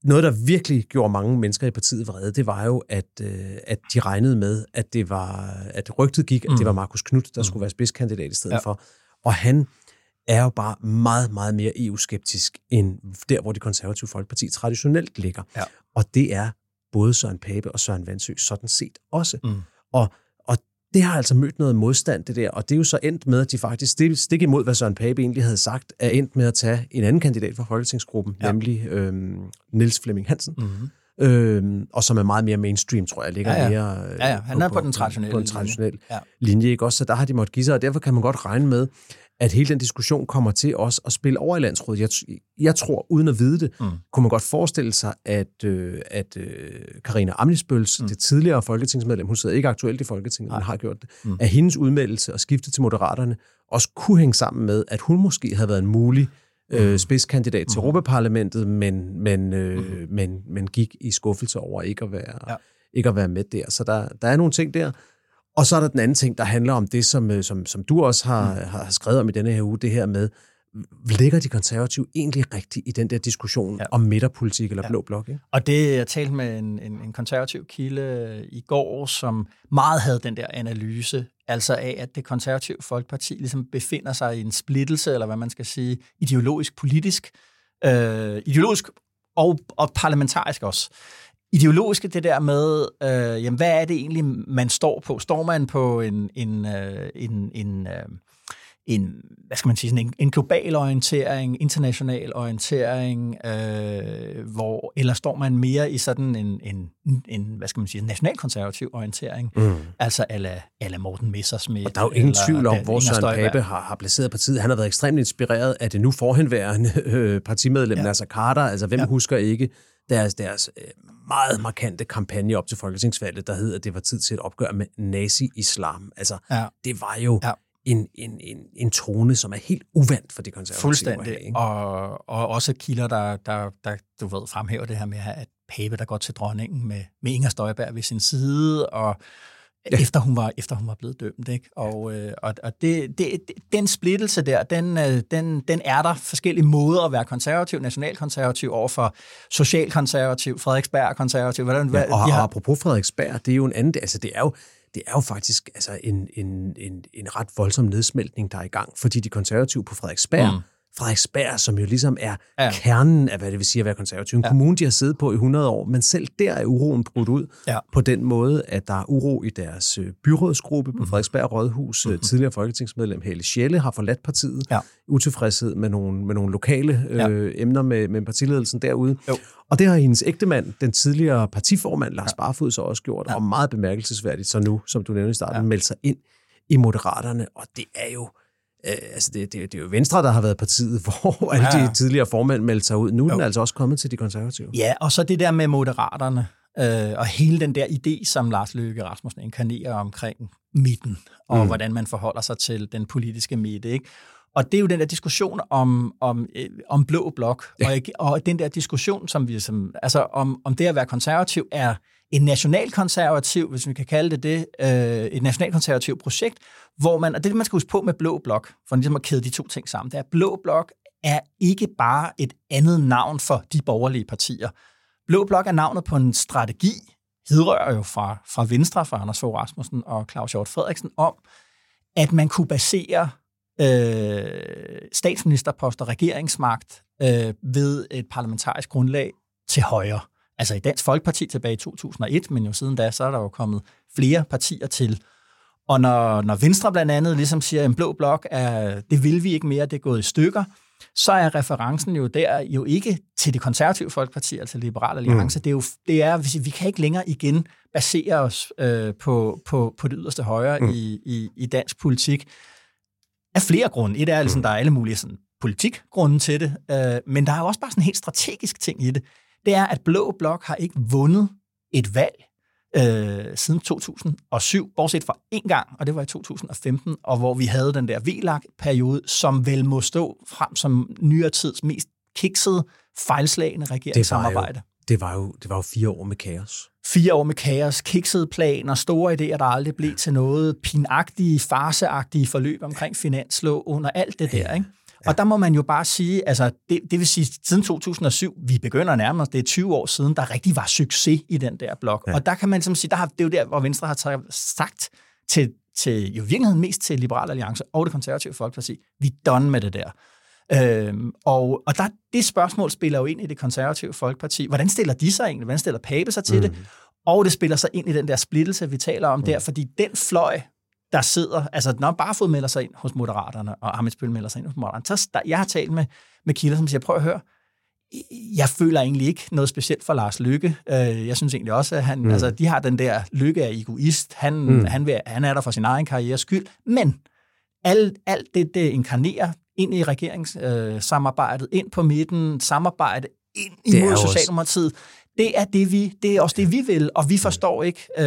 noget, der virkelig gjorde mange mennesker i partiet vrede, det var jo, at, øh, at de regnede med, at det var, at rygtet gik, at mm. det var Markus Knudt, der mm. skulle være spidskandidat i stedet ja. for. Og han er jo bare meget, meget mere EU-skeptisk end der, hvor det konservative folkeparti traditionelt ligger. Ja. Og det er både Søren Pape og Søren Vandsø sådan set også. Mm. Og det har altså mødt noget modstand, det der, og det er jo så endt med, at de faktisk, stik imod, hvad Søren Pape egentlig havde sagt, er endt med at tage en anden kandidat for Folketingsgruppen, ja. nemlig øhm, Niels Flemming Hansen, mm-hmm. øhm, og som er meget mere mainstream, tror jeg, ligger ja, ja. mere ja, ja. Han er på, på den traditionelle, på den traditionelle linje. Linje, ikke også? Så der har de måttet give sig, og derfor kan man godt regne med, at hele den diskussion kommer til også at spille over i landsrådet. Jeg, jeg tror, uden at vide det, mm. kunne man godt forestille sig, at, øh, at øh, Karina Amnisbøls, mm. det tidligere folketingsmedlem, hun sidder ikke aktuelt i Folketinget, men har gjort det, mm. at hendes udmeldelse og skifte til Moderaterne også kunne hænge sammen med, at hun måske havde været en mulig øh, mm. spidskandidat til mm. Europaparlamentet, men, men, øh, mm. men, men gik i skuffelse over ikke at være, ja. ikke at være med der. Så der, der er nogle ting der, og så er der den anden ting, der handler om det, som, øh, som, som du også har, mm. har skrevet om i denne her uge, det her med, ligger de konservative egentlig rigtigt i den der diskussion ja. om midterpolitik eller ja. blå blok? Ikke? Og det, jeg talte med en, en, en konservativ kilde i går, som meget havde den der analyse, altså af, at det konservative folkeparti ligesom befinder sig i en splittelse, eller hvad man skal sige, ideologisk, politisk, øh, ideologisk og, og parlamentarisk også ideologiske, det der med, øh, jamen, hvad er det egentlig, man står på? Står man på en, en, øh, en, en, øh, en hvad skal man sige, sådan en, en global orientering, international orientering, øh, hvor, eller står man mere i sådan en, en, en hvad skal man sige, nationalkonservativ orientering, mm. altså ala, ala Morten Messersmith. Og der er jo ingen eller, tvivl om, hvor Søren Pape har, har placeret partiet. Han har været ekstremt inspireret af det nu forhenværende øh, partimedlem ja. Nasser Carter, altså hvem ja. husker ikke deres, deres øh, meget markante kampagne op til folketingsvalget, der hed, at det var tid til et opgør med nazi-islam. Altså, ja. det var jo ja. en, en, en, en tone, som er helt uvandt for de konservative. Fuldstændig. Have, og, og også kilder, der, der, der du ved, fremhæver det her med, at Pape, der går til dronningen med, med Inger Støjberg ved sin side, og ja. efter, hun var, efter hun var blevet dømt. Ikke? Og, øh, og, og det, det, den splittelse der, den, øh, den, den er der forskellige måder at være konservativ, nationalkonservativ overfor socialkonservativ, Frederiksberg-konservativ. Hvordan, ja, og, de har... og apropos Frederiksberg, det er jo en anden, altså det er jo, det er jo faktisk altså en, en, en, en ret voldsom nedsmeltning, der er i gang, fordi de konservative på Frederiksberg, mm Frederiksberg, som jo ligesom er ja. kernen af, hvad det vil sige at være konservativ. En ja. kommune, de har siddet på i 100 år, men selv der er uroen brudt ud ja. på den måde, at der er uro i deres øh, byrådsgruppe på mhm. Frederiksberg Rådhus. Mm-hmm. Tidligere folketingsmedlem Helle Schelle har forladt partiet. Ja. Utilfredshed med nogle, med nogle lokale ja. øh, emner med, med partiledelsen derude. Jo. Og det har hendes ægtemand, den tidligere partiformand Lars ja. Barfod, så også gjort, ja. og meget bemærkelsesværdigt, så nu, som du nævnte i starten, ja. meldt sig ind i Moderaterne, og det er jo altså det, det, det er jo Venstre, der har været partiet, hvor alle ja. de tidligere formænd meldte sig ud. Nu er den jo. altså også kommet til de konservative. Ja, og så det der med moderaterne, øh, og hele den der idé, som Lars Løkke Rasmussen inkarnerer omkring midten, og mm. hvordan man forholder sig til den politiske midte. Ikke? Og det er jo den der diskussion om, om, øh, om blå blok, ja. og, og den der diskussion, som vi som, altså om, om det at være konservativ er en nationalkonservativ, hvis vi kan kalde det det, øh, et nationalkonservativt projekt, hvor man, og det er det, man skal huske på med Blå Blok, for ligesom at kæde de to ting sammen, det er, at Blå Blok er ikke bare et andet navn for de borgerlige partier. Blå Blok er navnet på en strategi, hidrører jo fra, fra Venstre, fra Anders Fogh Rasmussen og Claus Hjort Frederiksen, om, at man kunne basere øh, statsministerposter, regeringsmagt øh, ved et parlamentarisk grundlag til højre. Altså i Dansk Folkeparti tilbage i 2001, men jo siden da, så er der jo kommet flere partier til. Og når, når Venstre blandt andet ligesom siger, at en blå blok, er, det vil vi ikke mere, det er gået i stykker, så er referencen jo der jo ikke til det konservative folkeparti, altså Liberale Alliance. Mm. Det er jo, det er, vi kan ikke længere igen basere os øh, på, på, på det yderste højre mm. i, i, i dansk politik. Af flere grunde. Et er, ligesom, der er alle mulige sådan, politikgrunde til det, øh, men der er jo også bare sådan en helt strategisk ting i det. Det er, at Blå Blok har ikke vundet et valg øh, siden 2007, bortset fra en gang, og det var i 2015, og hvor vi havde den der VLAG-periode, som vel må stå frem som nyere tids mest kiksede, fejlslagende regeringssamarbejde. Det var, jo, det var jo fire år med kaos. Fire år med kaos, kiksede planer, store idéer, der aldrig blev til noget, pinagtige, farseagtige forløb omkring finanslov under alt det der, ikke? Ja. Og der må man jo bare sige, altså det, det vil sige, siden 2007, vi begynder nærmest, det er 20 år siden, der rigtig var succes i den der blok. Ja. Og der kan man som sige, der har, det er jo der, hvor Venstre har sagt til, til jo virkeligheden mest til Liberal Alliance og det konservative Folkeparti, vi er done med det der. Øhm, og og der, det spørgsmål spiller jo ind i det konservative Folkeparti. Hvordan stiller de sig egentlig? Hvordan stiller Pape sig til mm. det? Og det spiller sig ind i den der splittelse, vi taler om mm. der, fordi den fløj, der sidder, altså når Barfod melder sig ind hos Moderaterne, og Amitsbøl melder sig ind hos Moderaterne, så der, jeg har talt med, med kilder, som siger, prøv at høre, jeg føler egentlig ikke noget specielt for Lars Lykke. Øh, jeg synes egentlig også, at han, mm. altså, de har den der lykke af egoist. Han, mm. han, vil, han er der for sin egen karriere skyld. Men alt, alt det, det inkarnerer ind i regeringssamarbejdet, øh, ind på midten, samarbejde ind imod Socialdemokratiet, det er, det, vi, det er også det, vi vil, og vi forstår ikke, øh,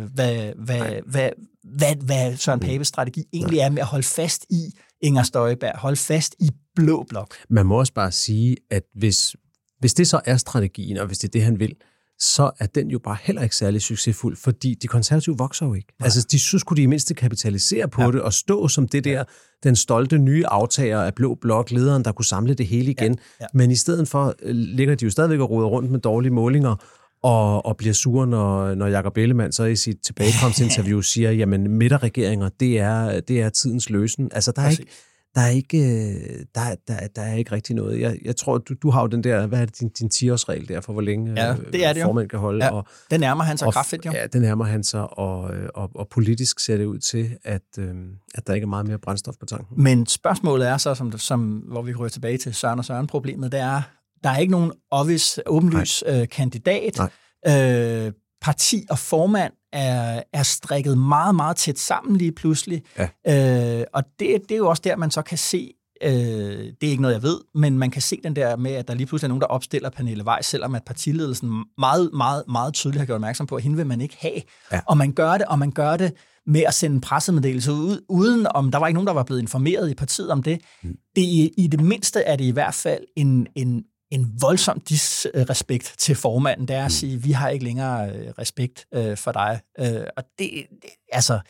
hvad, hvad, hvad, hvad, hvad Søren mm. Papes strategi egentlig er med at holde fast i Inger Støjberg, holde fast i blå blok. Man må også bare sige, at hvis, hvis det så er strategien, og hvis det er det, han vil, så er den jo bare heller ikke særlig succesfuld, fordi de konservative vokser jo ikke. Nej. Altså, de synes kunne de i mindste kapitalisere på ja. det og stå som det der, den stolte nye aftager af Blå Blok, lederen, der kunne samle det hele igen. Ja. Ja. Men i stedet for øh, ligger de jo stadigvæk og roder rundt med dårlige målinger, og, og bliver sur, når, når Jacob Ellemann så i sit tilbagekomstinterview siger, jamen midterregeringer, det er, det er tidens løsen. Altså, der er ikke der er ikke, øh, der, der, der er ikke rigtig noget. Jeg, jeg tror, du, du har jo den der, hvad er det, din, din 10-årsregel der, for hvor længe ja, det er det formand kan holde. Ja, og, den nærmer han sig og, kraftigt, jo. Ja, den nærmer han sig, og, øh, og, og politisk ser det ud til, at, øh, at der ikke er meget mere brændstof på tanken. Men spørgsmålet er så, som, som, hvor vi går tilbage til Søren og Søren-problemet, det er, der er ikke nogen obvious, åbenlys øh, kandidat. Nej. Øh, parti og formand er, er strikket meget, meget tæt sammen lige pludselig. Ja. Øh, og det, det er jo også der, man så kan se, øh, det er ikke noget, jeg ved, men man kan se den der med, at der lige pludselig er nogen, der opstiller Pernille Weiss, selvom at partiledelsen meget, meget, meget tydeligt har gjort opmærksom på, at hende vil man ikke have. Ja. Og man gør det, og man gør det med at sende en pressemeddelelse ud, uden om, der var ikke nogen, der var blevet informeret i partiet om det. Mm. det i, I det mindste er det i hvert fald en, en, en voldsom disrespekt til formanden. Det er at mm. sige, vi har ikke længere øh, respekt øh, for dig. Øh, og det, det, altså,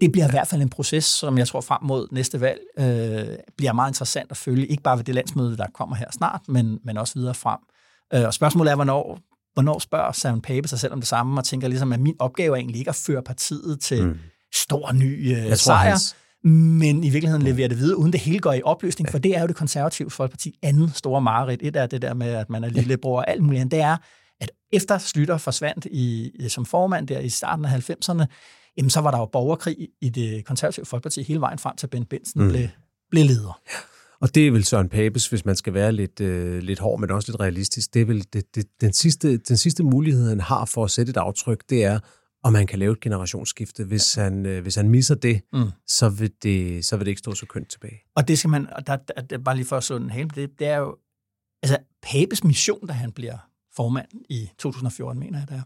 det bliver i hvert fald en proces, som jeg tror frem mod næste valg øh, bliver meget interessant at følge. Ikke bare ved det landsmøde, der kommer her snart, men, men også videre frem. Øh, og spørgsmålet er, hvornår, hvornår spørger Søren Pape sig selv om det samme, og tænker ligesom, at min opgave er egentlig ikke at føre partiet til mm. stor ny øh, jeg tror, sejr. Hans, men i virkeligheden leverer det videre, uden det hele går i opløsning, for det er jo det konservative folkeparti anden store mareridt. Et er det der med, at man er lillebror og alt muligt, det er, at efter Slytter forsvandt i, som formand der i starten af 90'erne, jamen så var der jo borgerkrig i det konservative folkeparti hele vejen frem til Ben Benson mm. blev, blev leder. Og det er vel Søren Papes, hvis man skal være lidt, øh, lidt hård, men også lidt realistisk. Det er vel det, det, den, sidste, den sidste mulighed, han har for at sætte et aftryk, det er og man kan lave et generationsskifte. Hvis, ja. han, øh, hvis han misser det, mm. så, vil det, så vil det ikke stå så kønt tilbage. Og det skal man, og der, der, der bare lige for at slå den hele, det, det er jo, altså Papes mission, da han bliver formand i 2014, mener jeg det er,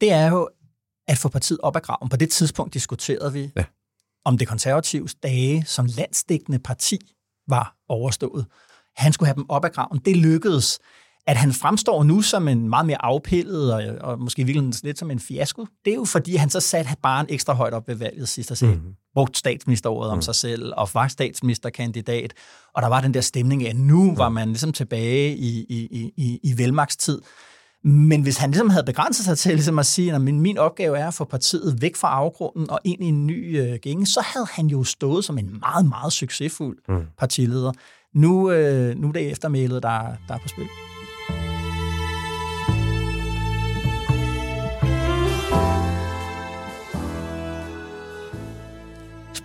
det er jo at få partiet op ad graven. På det tidspunkt diskuterede vi, ja. om det konservatives dage som landsdækkende parti var overstået. Han skulle have dem op ad graven. Det lykkedes at han fremstår nu som en meget mere afpillet, og, og måske virkelig lidt som en fiasko, det er jo fordi, han så satte bare en ekstra højt op ved valget sidst og sagde, mm-hmm. brugt statsministeråret om sig selv, og var statsministerkandidat, og der var den der stemning af, at nu mm. var man ligesom tilbage i, i, i, i velmagtstid. Men hvis han ligesom havde begrænset sig til ligesom at sige, at min, min opgave er at få partiet væk fra afgrunden og ind i en ny øh, gænge, så havde han jo stået som en meget, meget succesfuld mm. partileder. Nu, øh, nu er det eftermælet, der, der er på spil.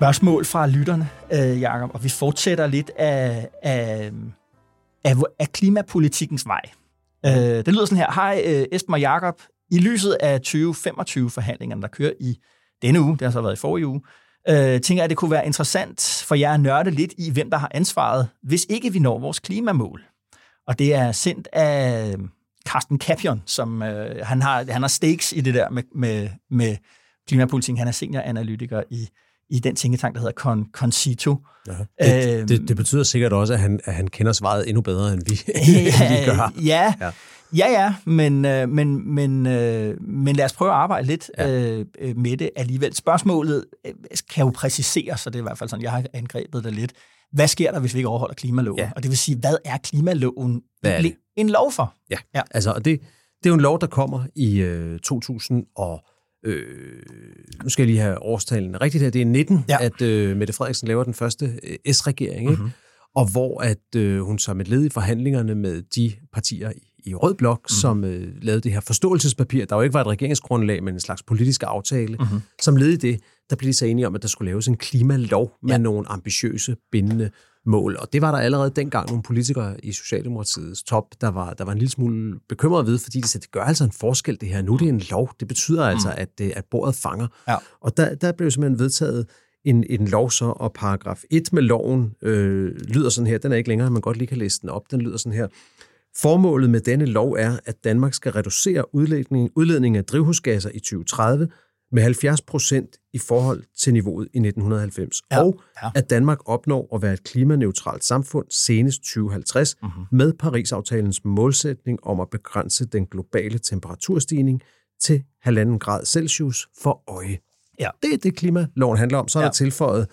Spørgsmål fra lytterne, øh, Jacob, og vi fortsætter lidt af, af, af, af klimapolitikkens vej. Øh, det lyder sådan her. Hej øh, Esben og Jacob. I lyset af 2025-forhandlingerne, der kører i denne uge, det har så været i forrige uge, øh, tænker jeg, at det kunne være interessant for jer at nørde lidt i, hvem der har ansvaret, hvis ikke vi når vores klimamål. Og det er sendt af øh, Carsten Capion, som øh, han, har, han har stakes i det der med, med, med klimapolitik. Han er senioranalytiker i i den tænketank, der hedder Con, Concito. Ja. Det, øhm, det, det betyder sikkert også, at han, at han kender svaret endnu bedre, end vi, ja, vi gør. Ja, ja, ja, ja men, øh, men, men, øh, men lad os prøve at arbejde lidt ja. øh, med det alligevel. Spørgsmålet kan jo præciseres, så det er i hvert fald sådan, jeg har angrebet det lidt. Hvad sker der, hvis vi ikke overholder klimaloven? Ja. Og det vil sige, hvad er klimaloven hvad er det? en lov for? Ja, ja. altså det, det er jo en lov, der kommer i øh, 2000 og Øh, nu skal jeg lige have årstalen rigtigt her. Det er 19, ja. at øh, Mette Frederiksen laver den første øh, S-regering, mm-hmm. og hvor at øh, hun som et led i forhandlingerne med de partier i Rød Blok, mm-hmm. som øh, lavede det her forståelsespapir, der jo ikke var et regeringsgrundlag, men en slags politisk aftale, mm-hmm. som led i det, der blev de så enige om, at der skulle laves en klimalov med ja. nogle ambitiøse, bindende mål. Og det var der allerede dengang nogle politikere i Socialdemokratiets top, der var, der var en lille smule bekymrede ved, fordi de sagde, det gør altså en forskel det her. Nu er det en lov. Det betyder altså, mm. at, at bordet fanger. Ja. Og der, der blev simpelthen vedtaget en, en lov så, og paragraf 1 med loven øh, lyder sådan her. Den er ikke længere, man godt lige kan læse den op. Den lyder sådan her. Formålet med denne lov er, at Danmark skal reducere udledning, udledning af drivhusgasser i 2030 med 70 procent i forhold til niveauet i 1990, ja, og ja. at Danmark opnår at være et klimaneutralt samfund senest 2050 mm-hmm. med Paris-aftalens målsætning om at begrænse den globale temperaturstigning til 1,5 grad Celsius for øje. Ja. Det er det, klimaloven handler om. Så er ja. der tilføjet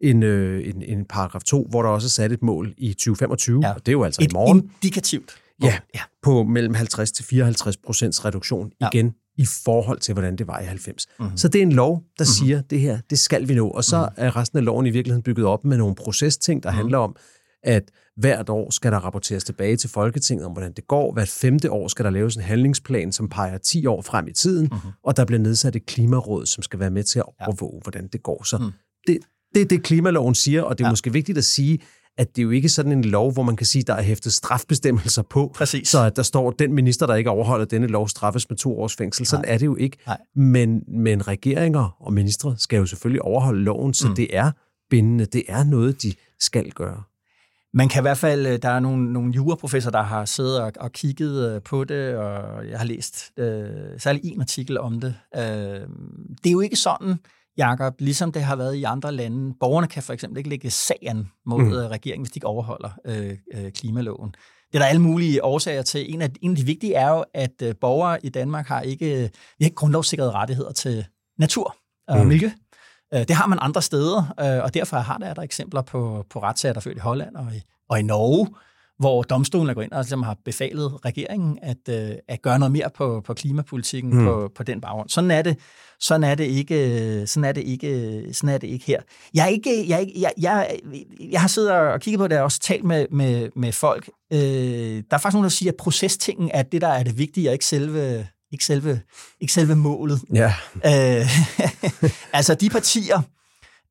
en, øh, en, en paragraf 2, hvor der også er sat et mål i 2025, ja. og det er jo altså et i morgen. indikativt. Ja, ja, på mellem 50 til 54 procents reduktion ja. igen i forhold til, hvordan det var i 90. Mm-hmm. Så det er en lov, der mm-hmm. siger, det her, det skal vi nå. Og så mm-hmm. er resten af loven i virkeligheden bygget op med nogle procesting, der mm-hmm. handler om, at hvert år skal der rapporteres tilbage til Folketinget om, hvordan det går. Hvert femte år skal der laves en handlingsplan, som peger 10 år frem i tiden, mm-hmm. og der bliver nedsat et klimaråd, som skal være med til at overvåge, ja. hvordan det går. Så mm. det, det er det, klimaloven siger, og det er ja. måske vigtigt at sige, at det er jo ikke sådan en lov, hvor man kan sige, der er hæftet strafbestemmelser på, Præcis. så at der står, at den minister, der ikke overholder denne lov, straffes med to års fængsel. Sådan Nej. er det jo ikke. Nej. Men, men regeringer og ministre skal jo selvfølgelig overholde loven, så mm. det er bindende. Det er noget, de skal gøre. Man kan i hvert fald, øh, der er nogle, nogle juraprofessorer, der har siddet og, og kigget øh, på det, og jeg har læst øh, særlig en artikel om det. Øh, det er jo ikke sådan, Jakob, ligesom det har været i andre lande. Borgerne kan for eksempel ikke lægge sagen mod mm. Øh, regeringen, hvis de ikke overholder øh, øh, klimaloven. Det er der alle mulige årsager til. En af, en af de vigtige er jo, at øh, borgere i Danmark har ikke, vi har ikke grundlovssikrede rettigheder til natur og mm. miljø. Øh, det har man andre steder, øh, og derfor har der, der eksempler på, på retssager, der er født i Holland og i, og i Norge, hvor domstolen er gået ind og ligesom har befalet regeringen at, øh, at gøre noget mere på, på klimapolitikken mm. på, på den baggrund. Sådan er det. Sådan er det ikke. Sådan er det ikke. Sådan er det ikke her. Jeg er ikke. Jeg, jeg, jeg, jeg har siddet og kigget på det og også talt med med, med folk. Øh, der er faktisk nogen der siger, at procestingen er det der er det vigtige, og ikke selve ikke selve, ikke selve målet. Ja. Øh, altså de partier,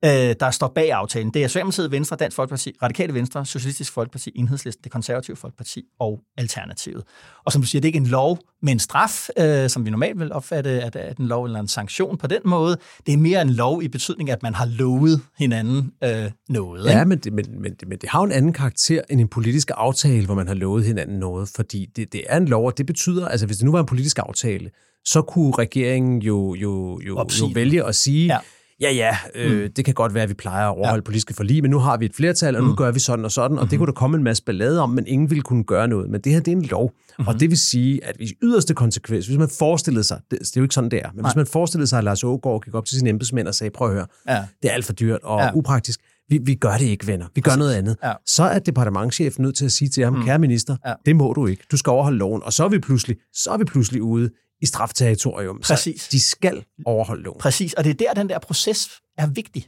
øh, der står bag aftalen. Det er Socialdemokratiet, Venstre, Dansk Folkeparti, Radikale Venstre, Socialistisk Folkeparti, Enhedslisten, det konservative Folkeparti og Alternativet. Og som du siger, det er ikke en lov med en straf, øh, som vi normalt vil opfatte, at, at en lov eller en sanktion på den måde. Det er mere en lov i betydning, at man har lovet hinanden øh, noget. Ja, men det, men, men, det, men det har en anden karakter end en politisk aftale, hvor man har lovet hinanden noget, fordi det, det er en lov, og det betyder, altså hvis det nu var en politisk aftale, så kunne regeringen jo, jo, jo, jo vælge at sige, ja ja, ja, øh, mm. det kan godt være, at vi plejer at overholde ja. politiske forlig, men nu har vi et flertal, og nu mm. gør vi sådan og sådan, og mm-hmm. det kunne der komme en masse ballade om, men ingen ville kunne gøre noget. Men det her, det er en lov, mm-hmm. og det vil sige, at hvis yderste konsekvens, hvis man forestillede sig, det, det er jo ikke sådan, det er, men Nej. hvis man forestillede sig, at Lars Ågaard gik op til sine embedsmænd og sagde, prøv at høre, ja. det er alt for dyrt og ja. upraktisk, vi, vi gør det ikke, venner. Vi gør noget andet. Ja. Så er departementchefen nødt til at sige til ham, mm. kære minister, ja. det må du ikke. Du skal overholde loven. Og så er vi pludselig, så er vi pludselig ude i strafterritorium. Præcis. Så de skal overholde loven. Præcis, og det er der, den der proces er vigtig.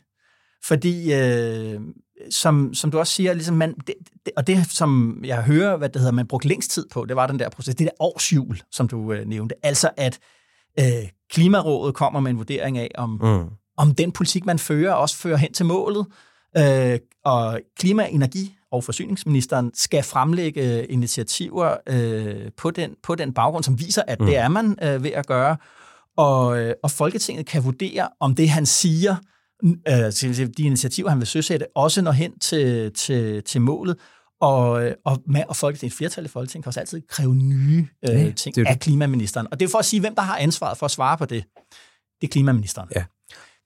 Fordi, øh, som, som du også siger, ligesom man, det, det, og det, som jeg hører, hvad det hedder, man brugte længst tid på, det var den der proces, det der årsjul, som du øh, nævnte. Altså, at øh, Klimarådet kommer med en vurdering af, om, Mm. om den politik, man fører, også fører hen til målet. Øh, og klima-, energi- og forsyningsministeren skal fremlægge initiativer øh, på, den, på den baggrund, som viser, at det er man øh, ved at gøre. Og, øh, og Folketinget kan vurdere, om det, han siger, øh, til de initiativer, han vil søsætte, også når hen til, til, til målet. Og, øh, og, med, og Folketinget, et flertal i Folketinget kan også altid kræve nye øh, Ja, ting det jo af det. klimaministeren. Og det er for at sige, hvem der har ansvaret for at svare på det. Det er klimaministeren. Ja.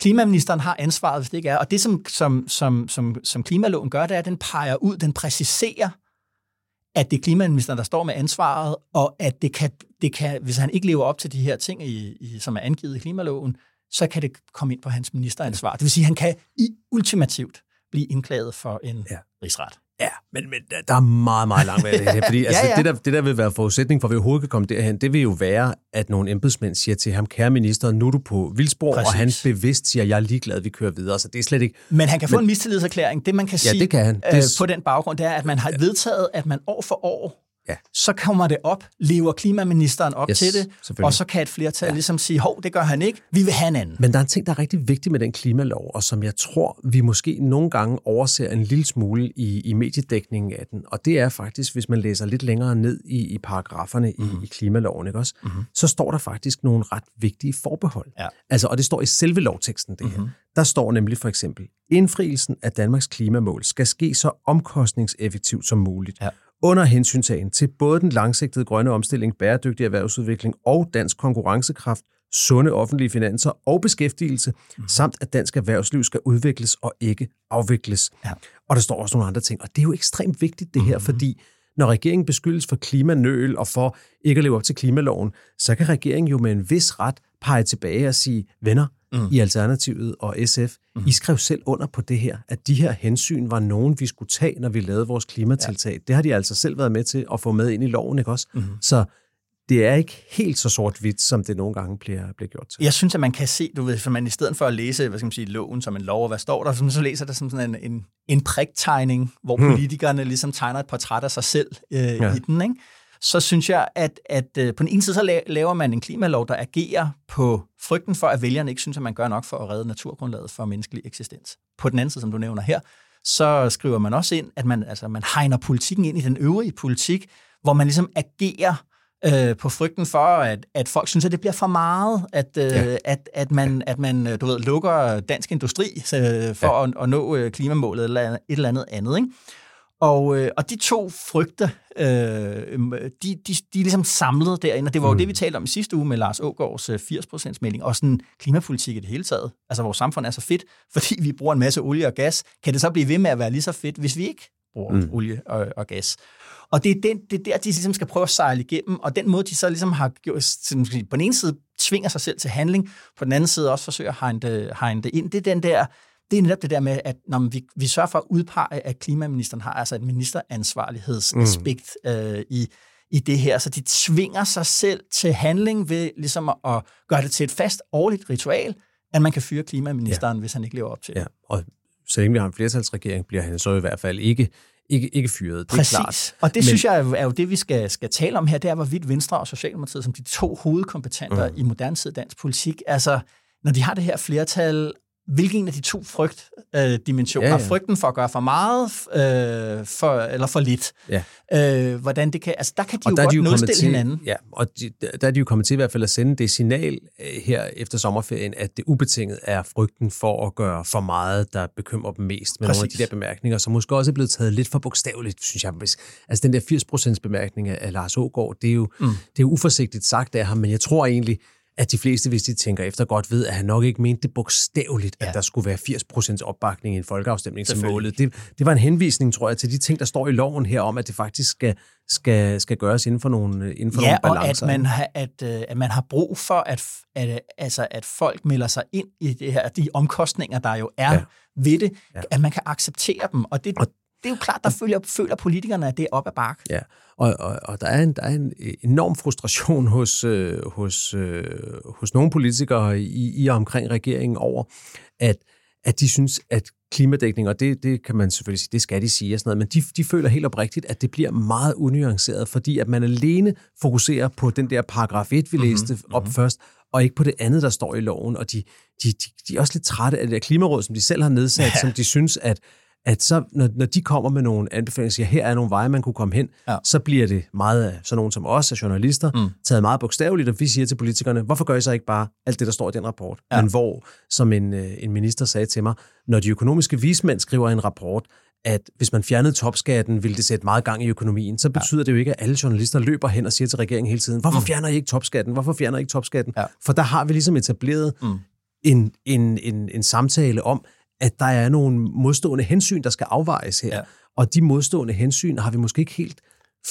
Klimaministeren har ansvaret, hvis det ikke er. Og det, som, som, som, som, som klimaloven gør, det er, at den peger ud, den præciserer, at det er klimaministeren, der står med ansvaret, og at det kan, det kan hvis han ikke lever op til de her ting, i, i, som er angivet i klimaloven, så kan det komme ind på hans ministeransvar. Det vil sige, at han kan i ultimativt blive indklaget for en ja. Rigsret. Ja, men, men der- er meget, meget langt med det her. Fordi altså, Ja, ja. Det, der, det, der vil være forudsætning for, at vi overhovedet kan komme derhen, det vil jo være, at nogle embedsmænd siger til ham, kære minister, nu er du på vildspor, Præcis. og han bevidst siger, jeg er ligeglad, vi kører videre. Så det er slet ikke... Men han kan få en mistillidserklæring. Det, man kan Ja, sige det kan han. Øh, Det- på den baggrund, det er, at man har vedtaget, at man år for år, Ja. så kommer det op, lever klimaministeren op Yes, til det, og så kan et flertal ja. ligesom sige, hov, det gør han ikke, vi vil have en anden. Men der er en ting, der er rigtig vigtig med den klimalov, og som jeg tror, vi måske nogle gange overser en lille smule i, i mediedækningen af den. Og det er faktisk, hvis man læser lidt længere ned i, i paragraferne Mhm. mm. i, i klimaloven, ikke også? Mm-hmm. så står der faktisk nogle ret vigtige forbehold. Ja. Altså, og det står i selve lovteksten, det her. Mhm. Der står nemlig for eksempel, indfrielsen af Danmarks klimamål skal ske så omkostningseffektivt som muligt. Ja. Under hensyntagen til både den langsigtede grønne omstilling, bæredygtig erhvervsudvikling og dansk konkurrencekraft, sunde offentlige finanser og beskæftigelse, mm. samt at dansk erhvervsliv skal udvikles og ikke afvikles. Ja. Og der står også nogle andre ting, og det er jo ekstremt vigtigt det her, mm. fordi når regeringen beskyldes for klimanøl og for ikke at leve op til klimaloven, så kan regeringen jo med en vis ret pege tilbage og sige, venner, mm. i Alternativet og SF, mm. I skrev selv under på det her, at de her hensyn var nogen, vi skulle tage, når vi lavede vores klimatiltag. Ja. Det har de altså selv været med til at få med ind i loven, ikke også? Mm. Så det er ikke helt så sort-hvidt, som det nogle gange bliver, bliver gjort til. Jeg synes, at man kan se, du ved, for man i stedet for at læse, hvad skal man sige, loven som en lov, og hvad står der, så, læser som sådan en, en, en priktegning, hvor Hmm. politikerne ligesom tegner et portræt af sig selv øh, ja. I den, ikke? Så synes jeg, at, at øh, på den ene side, så la- laver man en klimalov, der agerer på frygten for, at vælgerne ikke synes, at man gør nok for at redde naturgrundlaget for menneskelig eksistens. På den anden side, som du nævner her, så skriver man også ind, at man, altså, man hegner politikken ind i den øvrige politik, hvor man ligesom agerer øh, på frygten for, at, at folk synes, at det bliver for meget, at, øh, ja. at, at, man, at man øh, du ved, lukker dansk industri øh, for ja. at, at nå øh, klimamålet eller et eller andet andet. Ikke? Og, øh, og de to frygter, øh, de, de, de er ligesom samlet derinde, og det var jo mm. det, vi talte om i sidste uge med Lars Ågaards øh, 80%-melding, og sådan klimapolitik i det hele taget. Altså, vores samfund er så fedt, fordi vi bruger en masse olie og gas. Kan det så blive ved med at være lige så fedt, hvis vi ikke bruger mm. olie og, og gas? Og det er, den, det er der, de ligesom skal prøve at sejle igennem, og den måde, de så ligesom har gjort, på den ene side tvinger sig selv til handling, på den anden side også forsøger at hegne det, hegne det ind. Det er den der, det er netop det der med, at når vi, vi sørger for at udpege, at klimaministeren har altså et ministeransvarlighedsaspekt mm. øh, i, i det her. Så de tvinger sig selv til handling ved ligesom at, at gøre det til et fast årligt ritual, at man kan fyre klimaministeren, ja. hvis han ikke lever op til det. Ja, og så længe vi har en flertalsregering, bliver han så i hvert fald ikke, ikke, ikke fyret. Det Præcis. er klart. Og det Men- synes jeg er jo- er jo det, vi skal, skal tale om her, det er, hvorvidt Venstre og Socialdemokratiet, som de to hovedkompetenter mm. i moderne tid dansk politik, altså, når de har det her flertal, hvilken af de to frygt, øh, dimensioner, ja, Ja, frygten for at gøre for meget, øh, for, eller for lidt, Ja. øh, hvordan det kan, altså der kan de Og jo der er godt de jo nulstille til, hinanden. Ja, og de, der er de jo kommet til i hvert fald at sende det signal øh, her efter sommerferien, at det ubetinget er frygten for at gøre for meget, der bekymrer dem mest med nogle af Præcis. de der bemærkninger, som måske også er blevet taget lidt for bogstaveligt, synes jeg. Altså den der 80% bemærkning af, af Lars Ågaard, det er, jo, mm. det er jo uforsigtigt sagt af ham, men jeg tror egentlig, at de fleste, hvis de tænker efter godt, ved, at han nok ikke mente det bogstaveligt, ja. Ja. at der skulle være 80% opbakning i en folkeafstemning til målet. Det, det var en henvisning, tror jeg, til de ting, der står i loven her om, at det faktisk skal, skal, skal gøres inden for nogle, inden for Ja, nogle og balancer. at man, har, at, øh, at man har brug for, at, at, altså, at folk melder sig ind i det her, de omkostninger, der jo er Ja. ja. ved det, Ja. ja. at man kan acceptere dem. Og det, Og- det er jo klart, der føler, føler politikerne, at det er op ad bakke. Ja, og, og, og der, er en, der er en enorm frustration hos, øh, hos, øh, hos nogle politikere i, i og omkring regeringen over, at, at de synes, at klimadækning, og det, det kan man selvfølgelig sige, det skal de sige og sådan noget, men de, de føler helt oprigtigt, at det bliver meget unuanceret, fordi at man alene fokuserer på den der paragraf 1, vi læste mm-hmm. op først, og ikke på det andet, der står i loven, og de, de, de, de er også lidt trætte af det der klimaråd, som de selv har nedsat, ja. som de synes, at at så, når, når de kommer med nogle anbefalinger, siger, her er nogle veje, man kunne komme hen, ja. Så bliver det meget af sådan nogen som os, af journalister, mm. taget meget bogstaveligt, og vi siger til politikerne, hvorfor gør I så ikke bare alt det, der står i den rapport? Ja. Men hvor, som en, øh, en minister sagde til mig, når de økonomiske vismænd skriver en rapport, at hvis man fjernede topskatten, ville det sætte meget gang i økonomien, så betyder ja. det jo ikke, at alle journalister løber hen og siger til regeringen hele tiden, hvorfor fjerner I ikke topskatten? Hvorfor fjerner I ikke topskatten? Ja. For der har vi ligesom etableret mm. en, en, en, en samtale om, at der er nogle modstående hensyn, der skal afvejes her. Ja. Og de modstående hensyn har vi måske ikke helt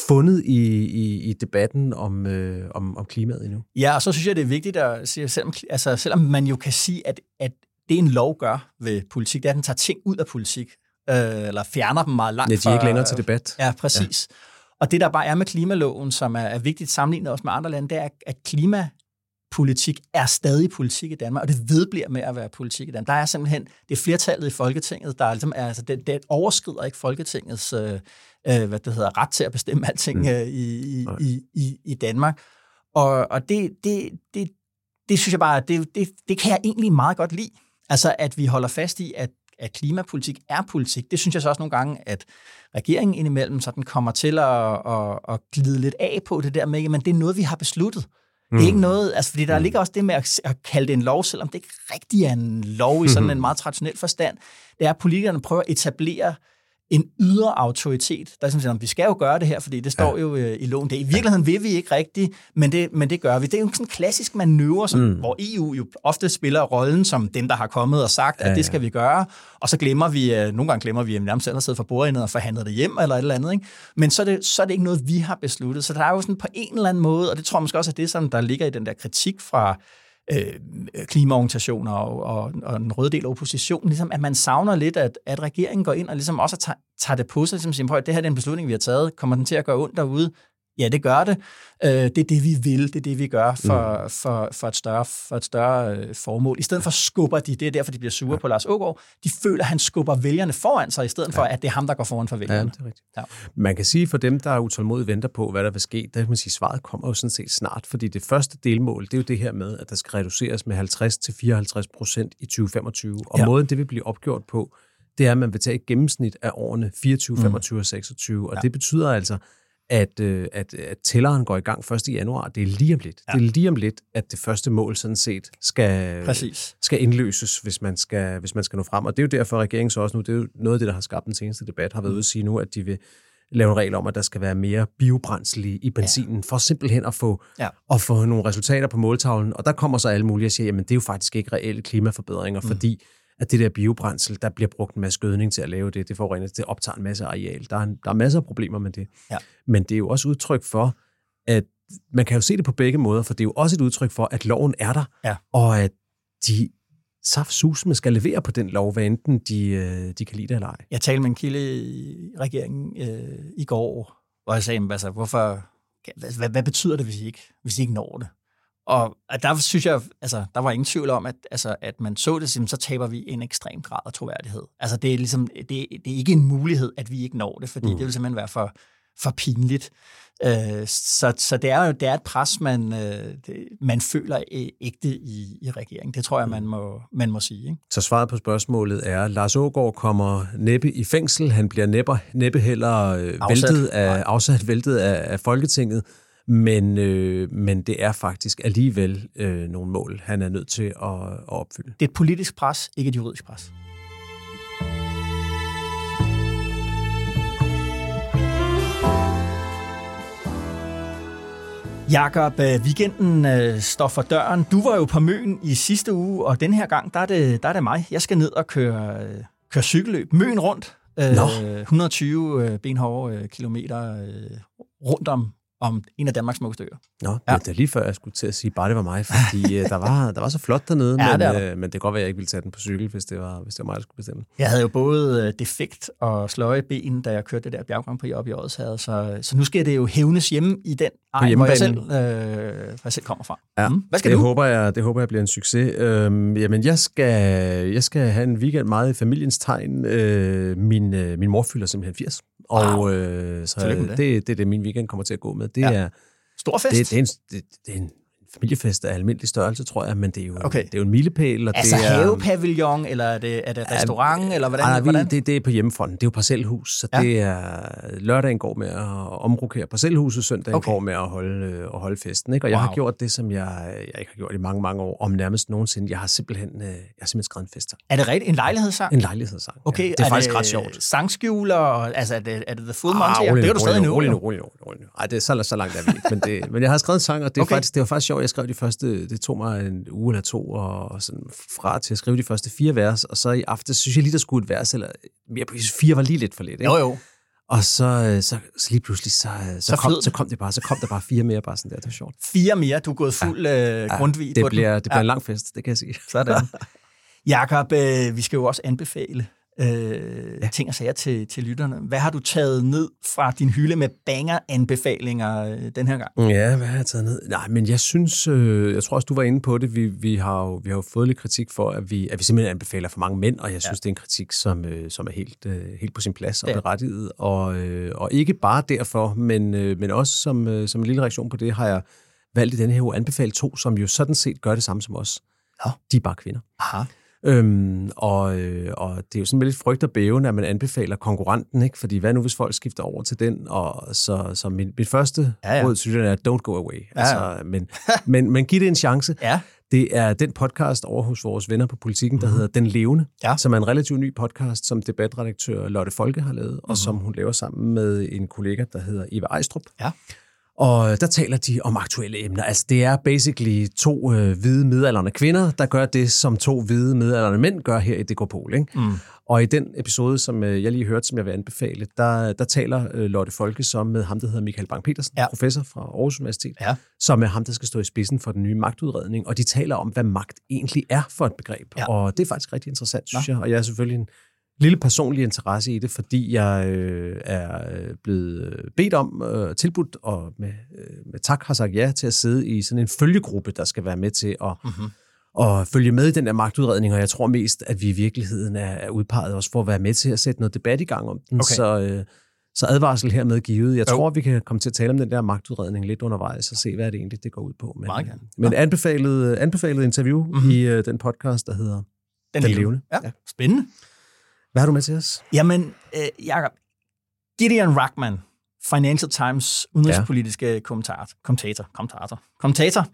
fundet i, i, i debatten om, øh, om, om klimaet endnu. Ja, og så synes jeg, det er vigtigt at sige, selvom, altså, selvom man jo kan sige, at, at det en lov gør ved politik, det er, at den tager ting ud af politik, øh, eller fjerner dem meget langt Ja, de er ikke længere til debat. Ja, præcis. Ja. Og det, der bare er med klimaloven, som er, er vigtigt sammenlignet også med andre lande, det er, at klimapolitik er stadig politik i Danmark, og det vedbliver med at være politik i Danmark. Der er simpelthen, det er flertallet i Folketinget, der er, ligesom, er altså, det, det overskrider ikke Folketingets øh, øh, hvad det hedder, ret til at bestemme alting mm. øh, i, i, i, i, i Danmark. Og, og det, det, det, det synes jeg bare, det, det, det kan jeg egentlig meget godt lide. Altså, at vi holder fast i, at, at klimapolitik er politik. Det synes jeg så også nogle gange, at regeringen indimellem sådan kommer til at, at, at glide lidt af på det der med, men det er noget, vi har besluttet. Det er ikke noget, altså fordi der ligger også det med at, at kalde det en lov, selvom det ikke rigtig er en lov i sådan en meget traditionel forstand. Det er, at politikerne prøver at etablere en ydre autoritet, der er sådan, at vi skal jo gøre det her, fordi det står ja. jo øh, i loven. Det i virkeligheden vil vi ikke rigtigt, men det, men det gør vi. Det er jo sådan en klassisk manøvre, som, mm. hvor EU jo ofte spiller rollen som dem, der har kommet og sagt, at det skal vi gøre, og så glemmer vi, øh, nogle gange glemmer vi, at vi nærmest selv har siddet for bordendet og forhandlet det hjem, eller et eller andet. Ikke? Men så er, det, så er det ikke noget, vi har besluttet. Så der er jo sådan på en eller anden måde, og det tror jeg måske også er det, som der ligger i den der kritik fra øh, klimaorganisationer og, og, og den røde del af oppositionen, ligesom at man savner lidt, at, at regeringen går ind og ligesom også tager, tager det på sig, ligesom siger, "Prøv at det her er en beslutning, vi har taget, kommer den til at gøre ondt derude? Ja, det gør det. Øh, det er det, vi vil. Det er det, vi gør for, mm. for, for et større, for et større øh, formål. I stedet for skubber de, det er derfor, de bliver sure ja. på Lars Ågaard, de føler, at han skubber vælgerne foran sig, i stedet for, at det er ham, der går foran for Ja, vælgerne. det er rigtigt. Ja. Man kan sige, for dem, der er utålmodigt venter på, hvad der vil ske, der kan man sige, svaret kommer jo sådan set snart, fordi det første delmål, det er jo det her med, at der skal reduceres med 50-54 procent i 2025. Og Ja. ja. måden, det vil blive opgjort på, det er, at man vil tage et gennemsnit af årene 24, 25 og 26. Og Ja. det betyder altså, at, øh, at, at tælleren går i gang 1. januar. Det er lige om lidt. Ja. Det er lige om lidt, at det første mål sådan set skal, Præcis. skal indløses, hvis man skal, hvis man skal nå frem. Og det er jo derfor, at regeringen så også nu, det er jo noget af det, der har skabt den seneste debat, har været ude at sige nu, at de vil lave en regel om, at der skal være mere biobrændsel i- i benzinen, ja. for simpelthen at få, Ja. at få nogle resultater på måltavlen. Og der kommer så alle mulige og siger, jamen det er jo faktisk ikke reelle klimaforbedringer, mm. fordi at det der biobrændsel, der bliver brugt en masse gødning til at lave det, det forurener, det optager en masse areal. Der er, der er masser af problemer med det. Ja. Men det er jo også udtryk for, at man kan jo se det på begge måder, for det er jo også et udtryk for, at loven er der, Ja. og at de saftsusme skal levere på den lov, hvad enten de, øh, de kan lide det eller ej. Jeg talte med en kilde i regeringen øh, i går, hvor jeg sagde, "Jamen, altså, hvorfor, hvad, hvad, hvad betyder det, hvis I ikke, hvis I ikke når det? Og der synes jeg, altså, der var ingen tvivl om, at, altså, at man så det, så taber vi en ekstrem grad af troværdighed. Altså, det er, ligesom, det, det er ikke en mulighed, at vi ikke når det, fordi mm. det vil simpelthen være for, for pinligt. Øh, så, så det er jo det er et pres, man, øh, det, man føler ægte i, i regeringen. Det tror jeg, man må, man må sige. Ikke? Så svaret på spørgsmålet er, Lars Ågaard kommer næppe i fængsel. Han bliver næppe, næppe heller øh, Afsat. væltet af, afsat væltet af, af Folketinget. Men, øh, men det er faktisk alligevel øh, nogle mål, han er nødt til at, at opfylde. Det er et politisk pres, ikke et juridisk pres. Jakob, øh, weekenden øh, står for døren. Du var jo på Møn i sidste uge, og den her gang, der er det, der er det mig. Jeg skal ned og køre, øh, køre cykelløb. Møn rundt. Øh, 120 øh, benhårde øh, kilometer øh, rundt om, om en af Danmarks smukkeste øer. Nå, ja. det er lige før, jeg skulle til at sige, bare det var mig, fordi øh, der, var, der var så flot dernede, Ja, men, det øh, men det kan godt være, at jeg ikke ville tage den på cykel, hvis det var, hvis det var mig, der skulle bestemme. Jeg havde jo både øh, defekt og sløje ben, da jeg kørte det der bjerggang på op i Odsherred, så, så nu skal det jo hævnes hjemme i den egen, hvor jeg selv, øh, hvor jeg selv kommer fra. Ja, Mm. Hvad skal det du? Håber jeg, det håber jeg bliver en succes. Øhm, jamen, jeg skal, jeg skal have en weekend meget i familiens tegn. Øh, min, øh, min mor fylder simpelthen 80. Og Wow. øh, så det. Det, det er det, min weekend kommer til at gå med. Det, Ja. er, Stor fest? det, det, er en, det, det er en familiefest af almindelig størrelse, tror jeg, men det er jo, Okay. det er jo en milepæl. Og altså det er, havepavillon, eller er det, er det restaurant, eller hvordan? Ej, nej, hvordan? vi, det, det er på hjemmefronten. Det er jo parcelhus, så Ja. ja. det er lørdagen går med at omrokere parcelhuset, søndagen Okay. går med at holde, øh, at holde festen. Ikke? Og jeg Wow. har gjort det, som jeg, jeg ikke har gjort i mange, mange år, om nærmest nogensinde. Jeg har simpelthen, øh, jeg har simpelthen skrevet en fest. Er det rigtigt? En lejlighedssang? En lejlighedssang. Okay, ja. Det er, faktisk ret sjovt. Sangskjuler, og, altså er det, er det The Full Monty? Ah, det rolig kan du stadig rolig. Rolig nu, rolig nu, rolig nu. Ej, det er så, så langt er vi ikke. Men, det, men jeg har skrevet en sang, og det, er okay. faktisk, det var faktisk sjovt. Jeg skrev de første, det tog mig en uge eller to, og sådan fra til at skrive de første fire vers, og så i aften synes jeg lige, der skulle et vers, eller mere præcis, fire var lige lidt for lidt. Ikke? Jo, jo. Og så, øh, så, så lige pludselig, så, øh, så, Så kom, flød så kom det bare, så kom der bare fire mere, bare sådan der, det var sjovt. Fire mere, du er gået fuld ja. øh, grundvig det på bliver, den. det bliver ja. en lang fest, det kan jeg sige. Sådan. Jakob, øh, vi skal jo også anbefale øh, ja. ting og sager til, til lytterne. Hvad har du taget ned fra din hylde med banger-anbefalinger øh, den her gang? Ja, hvad har jeg taget ned? Nej, men jeg synes, øh, jeg tror også, du var inde på det, vi, vi, har, jo, vi har jo fået lidt kritik for, at vi, at vi simpelthen anbefaler for mange mænd, og jeg synes, ja. det er en kritik, som, øh, som er helt, øh, helt på sin plads og Ja. berettiget. Og, øh, og ikke bare derfor, men, øh, men også som, øh, som en lille reaktion på det, har jeg valgt i denne her uge anbefale to, som jo sådan set gør det samme som os. Nå. De er bare kvinder. Aha. Øhm, og, øh, og det er jo sådan med lidt frygt og bæven, at man anbefaler konkurrenten, ikke? Fordi hvad nu, hvis folk skifter over til den? Og så, så min, mit første Ja, ja, råd til er, don't go away. Ja, ja. Altså, men, men, men giv det en chance. Ja. Det er den podcast over hos vores venner på politikken, der mm-hmm. hedder Den Levende, Ja. som er en relativt ny podcast, som debatredaktør Lotte Folke har lavet, mm-hmm. og som hun laver sammen med en kollega, der hedder Eva Ejstrup. Ja. Og der taler de om aktuelle emner. Altså, det er basically to øh, hvide midaldrende kvinder, der gør det, som to hvide midaldrende mænd gør her i Dekopol. Ikke? Mm. Og i den episode, som øh, jeg lige hørte, som jeg vil anbefale, der, der taler øh, Lotte Folke som med ham, der hedder Michael Bang-Petersen, Ja. ja. professor fra Aarhus Universitet, Ja. som er ham, der skal stå i spidsen for den nye magtudredning. Og de taler om, hvad magt egentlig er for et begreb. Ja. Og det er faktisk rigtig interessant, synes Nå. jeg. Og jeg er selvfølgelig en lille personlig interesse i det, fordi jeg øh, er øh, blevet øh, bedt om, øh, tilbudt og med, øh, med tak har sagt ja til at sidde i sådan en følgegruppe, der skal være med til at, Mm-hmm. at følge med i den der magtudredning, og jeg tror mest, at vi i virkeligheden er, er udpeget også for at være med til at sætte noget debat i gang om den. Okay. Så, øh, så advarsel hermed givet. Jeg Jo. tror, vi kan komme til at tale om den der magtudredning lidt undervejs og se, hvad det egentlig det går ud på. Men, Meget gerne. men anbefalet, anbefalet interview Mhm. mm-hmm. i øh, den podcast, der hedder Den, Den levende. Levende. Ja. Ja. Spændende. Hvad har du med til os? Jamen, øh, Jacob, Gideon Rackman, Financial Times udenrigspolitiske ja. kommentator, kommentator, kommentator, kommentator,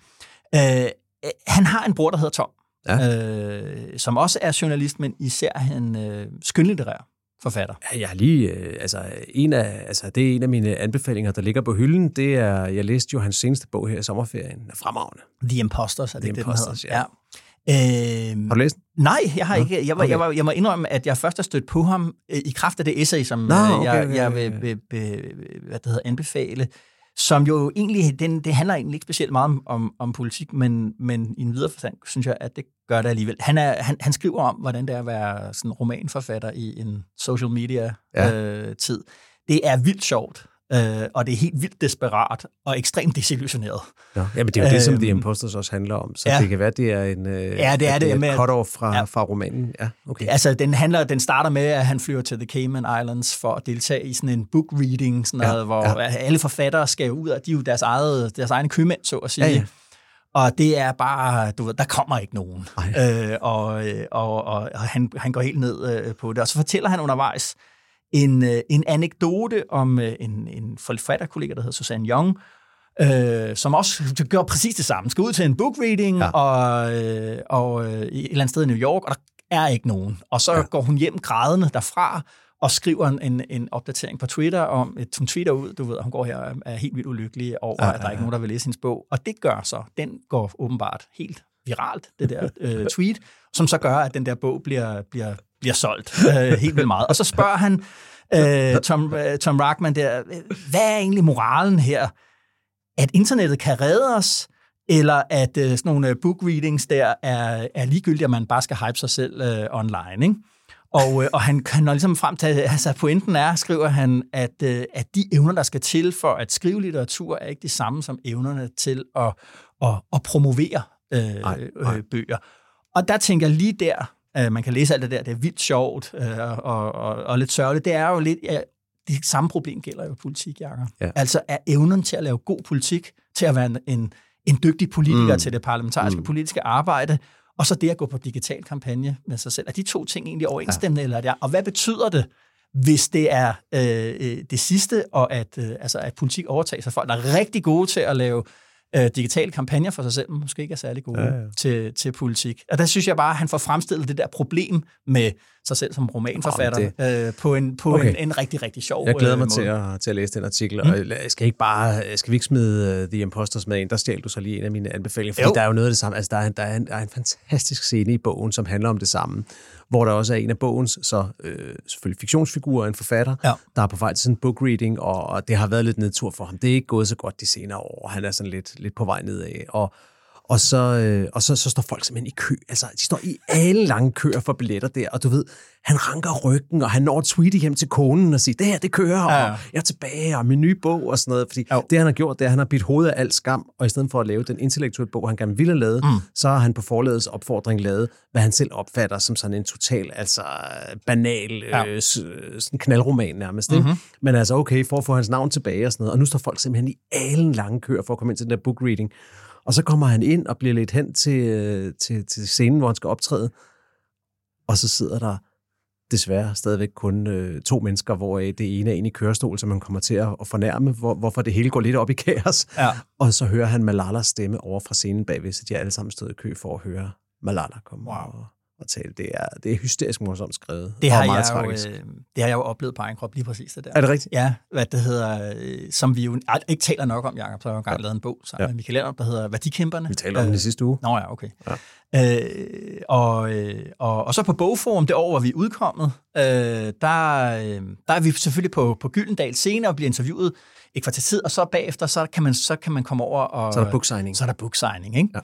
øh, øh, han har en bror, der hedder Tom, ja. øh, som også er journalist, men især han øh, skønlitterær forfatter. Ja, Jeg har lige, øh, altså, en af, altså, det er en af mine anbefalinger, der ligger på hylden. Det er, jeg læste jo hans seneste bog her i sommerferien. Er fremragende. The Imposters, er det The det, Imposters, den hedder? Ja. Øh, Har du læst den? Nej, jeg har Nå, ikke. Jeg, var, okay. jeg, var, jeg må indrømme, at jeg først har stødt på ham øh, i kraft af det essay, som Nå, øh, okay, jeg, okay, jeg vil be, be, hvad det hedder, anbefale. Som jo egentlig, den, det handler egentlig ikke specielt meget om, om, om politik, men, men i en videre forstand synes jeg, at det gør det alligevel. Han, er, han, han skriver om, hvordan det er at være sådan romanforfatter i en social media Ja. øh, tid. Det er vildt sjovt, øh, og det er helt vildt desperat og ekstremt desillusioneret. Ja. Jamen, det er jo det, som Øhm, The Imposters også handler om. Så ja. det kan være, det er en, øh, Ja, det er det, med- cut-off fra, Ja. fra romanen. Ja, okay. Altså, den, handler, den starter med, at han flyver til The Cayman Islands for at deltage i sådan en book reading, sådan Ja, noget, hvor ja. alle forfattere skal ud, og de er jo deres, eget, deres egne købmænd, så at sige. Ja, ja. Og det er bare, du ved, der kommer ikke nogen. Ej. Øh, og øh, og, og, og han, han går helt ned øh, på det. Og så fortæller han undervejs en, øh, en anekdote om øh, en, en forfatterkollega, der hedder Susanne Young, øh, som også gør præcis det samme. Skal ud til en book reading Ja. og, øh, og øh, et eller andet sted i New York, og der er ikke nogen. Og så Ja. går hun hjem grædende derfra, og skriver en, en, en opdatering på Twitter om, et, hun tweeter ud, du ved, hun går her og er helt vildt ulykkelig over, ja, ja, ja. at der er ikke nogen, der vil læse hendes bog. Og det gør så, den går åbenbart helt viralt, det der øh, tweet, som så gør, at den der bog bliver, bliver, bliver solgt øh, helt vildt meget. Og så spørger han øh, Tom, øh, Tom Rackman der, hvad er egentlig moralen her? At internettet kan redde os, eller at øh, sådan nogle book readings der er, er ligegyldigt, at man bare skal hype sig selv øh, online, ikke? Og, øh, og han, han når ligesom frem til, altså pointen er, skriver han, at, øh, at de evner, der skal til for at skrive litteratur, er ikke de samme som evnerne til at, at, at promovere øh, nej, nej. Øh, bøger. Og der tænker jeg lige der, øh, man kan læse alt det der, det er vildt sjovt øh, og, og, og lidt sørgeligt, det er jo lidt, ja, det samme problem gælder jo politik, Jacob. Ja. Altså er evnen til at lave god politik, til at være en, en, en dygtig politiker mm. til det parlamentariske mm. politiske arbejde, og så det at gå på digital kampagne med sig selv. Er de to ting egentlig overensstemmende, ja. eller er det, og hvad betyder det, hvis det er øh, øh, det sidste, og at, øh, altså, at politik overtager sig folk, der er rigtig gode til at lave øh, digitale kampagner for sig selv, måske ikke er særlig gode ja, ja. Til, til politik. Og der synes jeg bare, at han får fremstillet det der problem med sig selv som romanforfatter oh, øh, på, en, på okay. en, en rigtig, rigtig sjov Jeg glæder øh, mig til at, til at læse den artikel, mm. og jeg skal, ikke bare, skal vi ikke smide uh, The Imposters med ind? Der stjal du så lige en af mine anbefalinger, fordi jo. der er jo noget af det samme. Altså, der er, der, er en, der er en fantastisk scene i bogen, som handler om det samme hvor der også er en af bogens, så øh, selvfølgelig fiktionsfigurer, en forfatter, ja. der er på vej til sådan en book reading, og, og det har været lidt nedtur for ham. Det er ikke gået så godt de senere år. Han er sådan lidt, lidt på vej nedad. Og, og så, øh, og så, så står folk simpelthen i kø. Altså, de står i alle lange køer for billetter der, og du ved, han ranker ryggen, og han når at tweete hjem til konen og sige, det her, det kører, ja. og jeg er tilbage, og min nye bog og sådan noget. Fordi jo. det, han har gjort, det er, at han har bidt hovedet af alt skam, og i stedet for at lave den intellektuelle bog, han gerne ville have lavet, mm. så har han på forledets opfordring lavet, hvad han selv opfatter som sådan en total, altså banal, ja. øh, sådan knaldroman nærmest. Mm-hmm. Ikke? Men altså, okay, for at få hans navn tilbage og sådan noget. Og nu står folk simpelthen i alle lange køer for at komme ind til den der book reading. Og så kommer han ind og bliver lidt hen til, øh, til, til scenen, hvor han skal optræde. Og så sidder der desværre stadigvæk kun øh, to mennesker, hvor det ene er inde i kørestol, som man kommer til at, at fornærme, hvor, hvorfor det hele går lidt op i kaos. Ja. Og så hører han Malalas stemme over fra scenen bagved, så de er alle sammen stået i kø for at høre Malala komme. Wow. Og, at tale. Det er, det er hysterisk morsomt skrevet. Det har, meget jeg jo, øh, det har jeg jo oplevet på egen krop, lige præcis det der. Er det rigtigt? Ja, hvad det hedder, øh, som vi jo ikke taler nok om, Jacob, så har jeg jo engang ja. lavet en bog sammen ja. med Michael Lerner, der hedder Værdikæmperne. Vi talte om øh, den i sidste uge. Nå ja, okay. Ja. Øh, og, øh, og, og så på Bogforum, det år, hvor vi er udkommet, øh, der, øh, der er vi selvfølgelig på, på Gyldendal senere og bliver interviewet et kvarter tid, og så bagefter, så kan man, så kan man komme over og... Så er der booksigning. Så er der booksigning, ikke? Ja.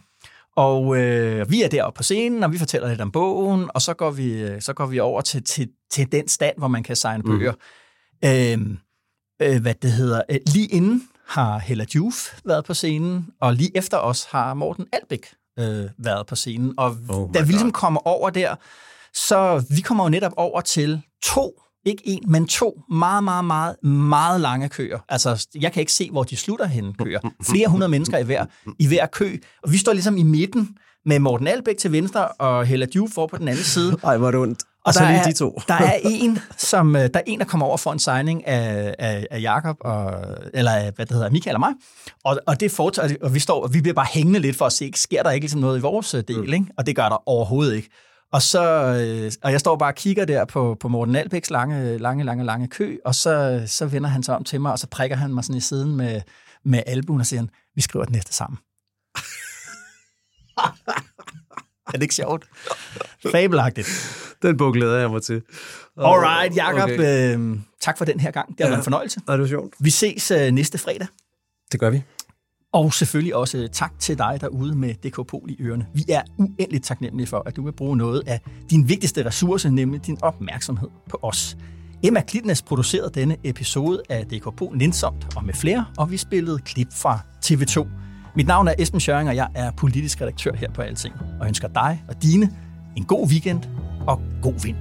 Og øh, vi er deroppe på scenen, og vi fortæller lidt om bogen, og så går vi, øh, så går vi over til, til, til den stand, hvor man kan signe bøger. Mm. Øh, øh, hvad det hedder. Øh, lige inden har Hella Juf været på scenen, og lige efter os har Morten Albæk øh, været på scenen. Og oh da vi ligesom kommer over der, så vi kommer jo netop over til to ikke en, men to meget, meget, meget, meget lange køer. Altså, jeg kan ikke se, hvor de slutter henne køer. Flere hundrede mennesker i hver, i hver kø. Og vi står ligesom i midten med Morten Albæk til venstre og Hella Djuf for på den anden side. Ej, hvor er det ondt. Og, og så lige er, de to. der er en, som øh, der er en, der kommer over for en signing af, af, af Jakob og eller hvad det hedder, Michael og mig. Og, og det fortsætter, og vi står, og vi bliver bare hængende lidt for at se, sker der ikke ligesom noget i vores øh, del, mm. ikke? Og det gør der overhovedet ikke. Og, så, øh, og jeg står bare og kigger der på, på Morten Albæks lange, lange, lange, lange kø, og så, så vender han sig om til mig, og så prikker han mig sådan i siden med, med albuen og siger, vi skriver det næste sammen. er det ikke sjovt? Fabelagtigt. Den bog glæder jeg mig til. Alright, Jacob. Okay. Øh, tak for den her gang. Det har ja, været en fornøjelse. Ja, det var sjovt. Vi ses øh, næste fredag. Det gør vi. Og selvfølgelig også øh, tak til dig derude med DK Pol i ørerne. Vi er uendeligt taknemmelige for, at du vil bruge noget af din vigtigste ressource, nemlig din opmærksomhed på os. Emma Klitnes producerede denne episode af DK Pol nænsomt og med flere, og vi spillede klip fra TV2. Mit navn er Esben Schøring, og jeg er politisk redaktør her på Alting, og ønsker dig og dine en god weekend og god vind.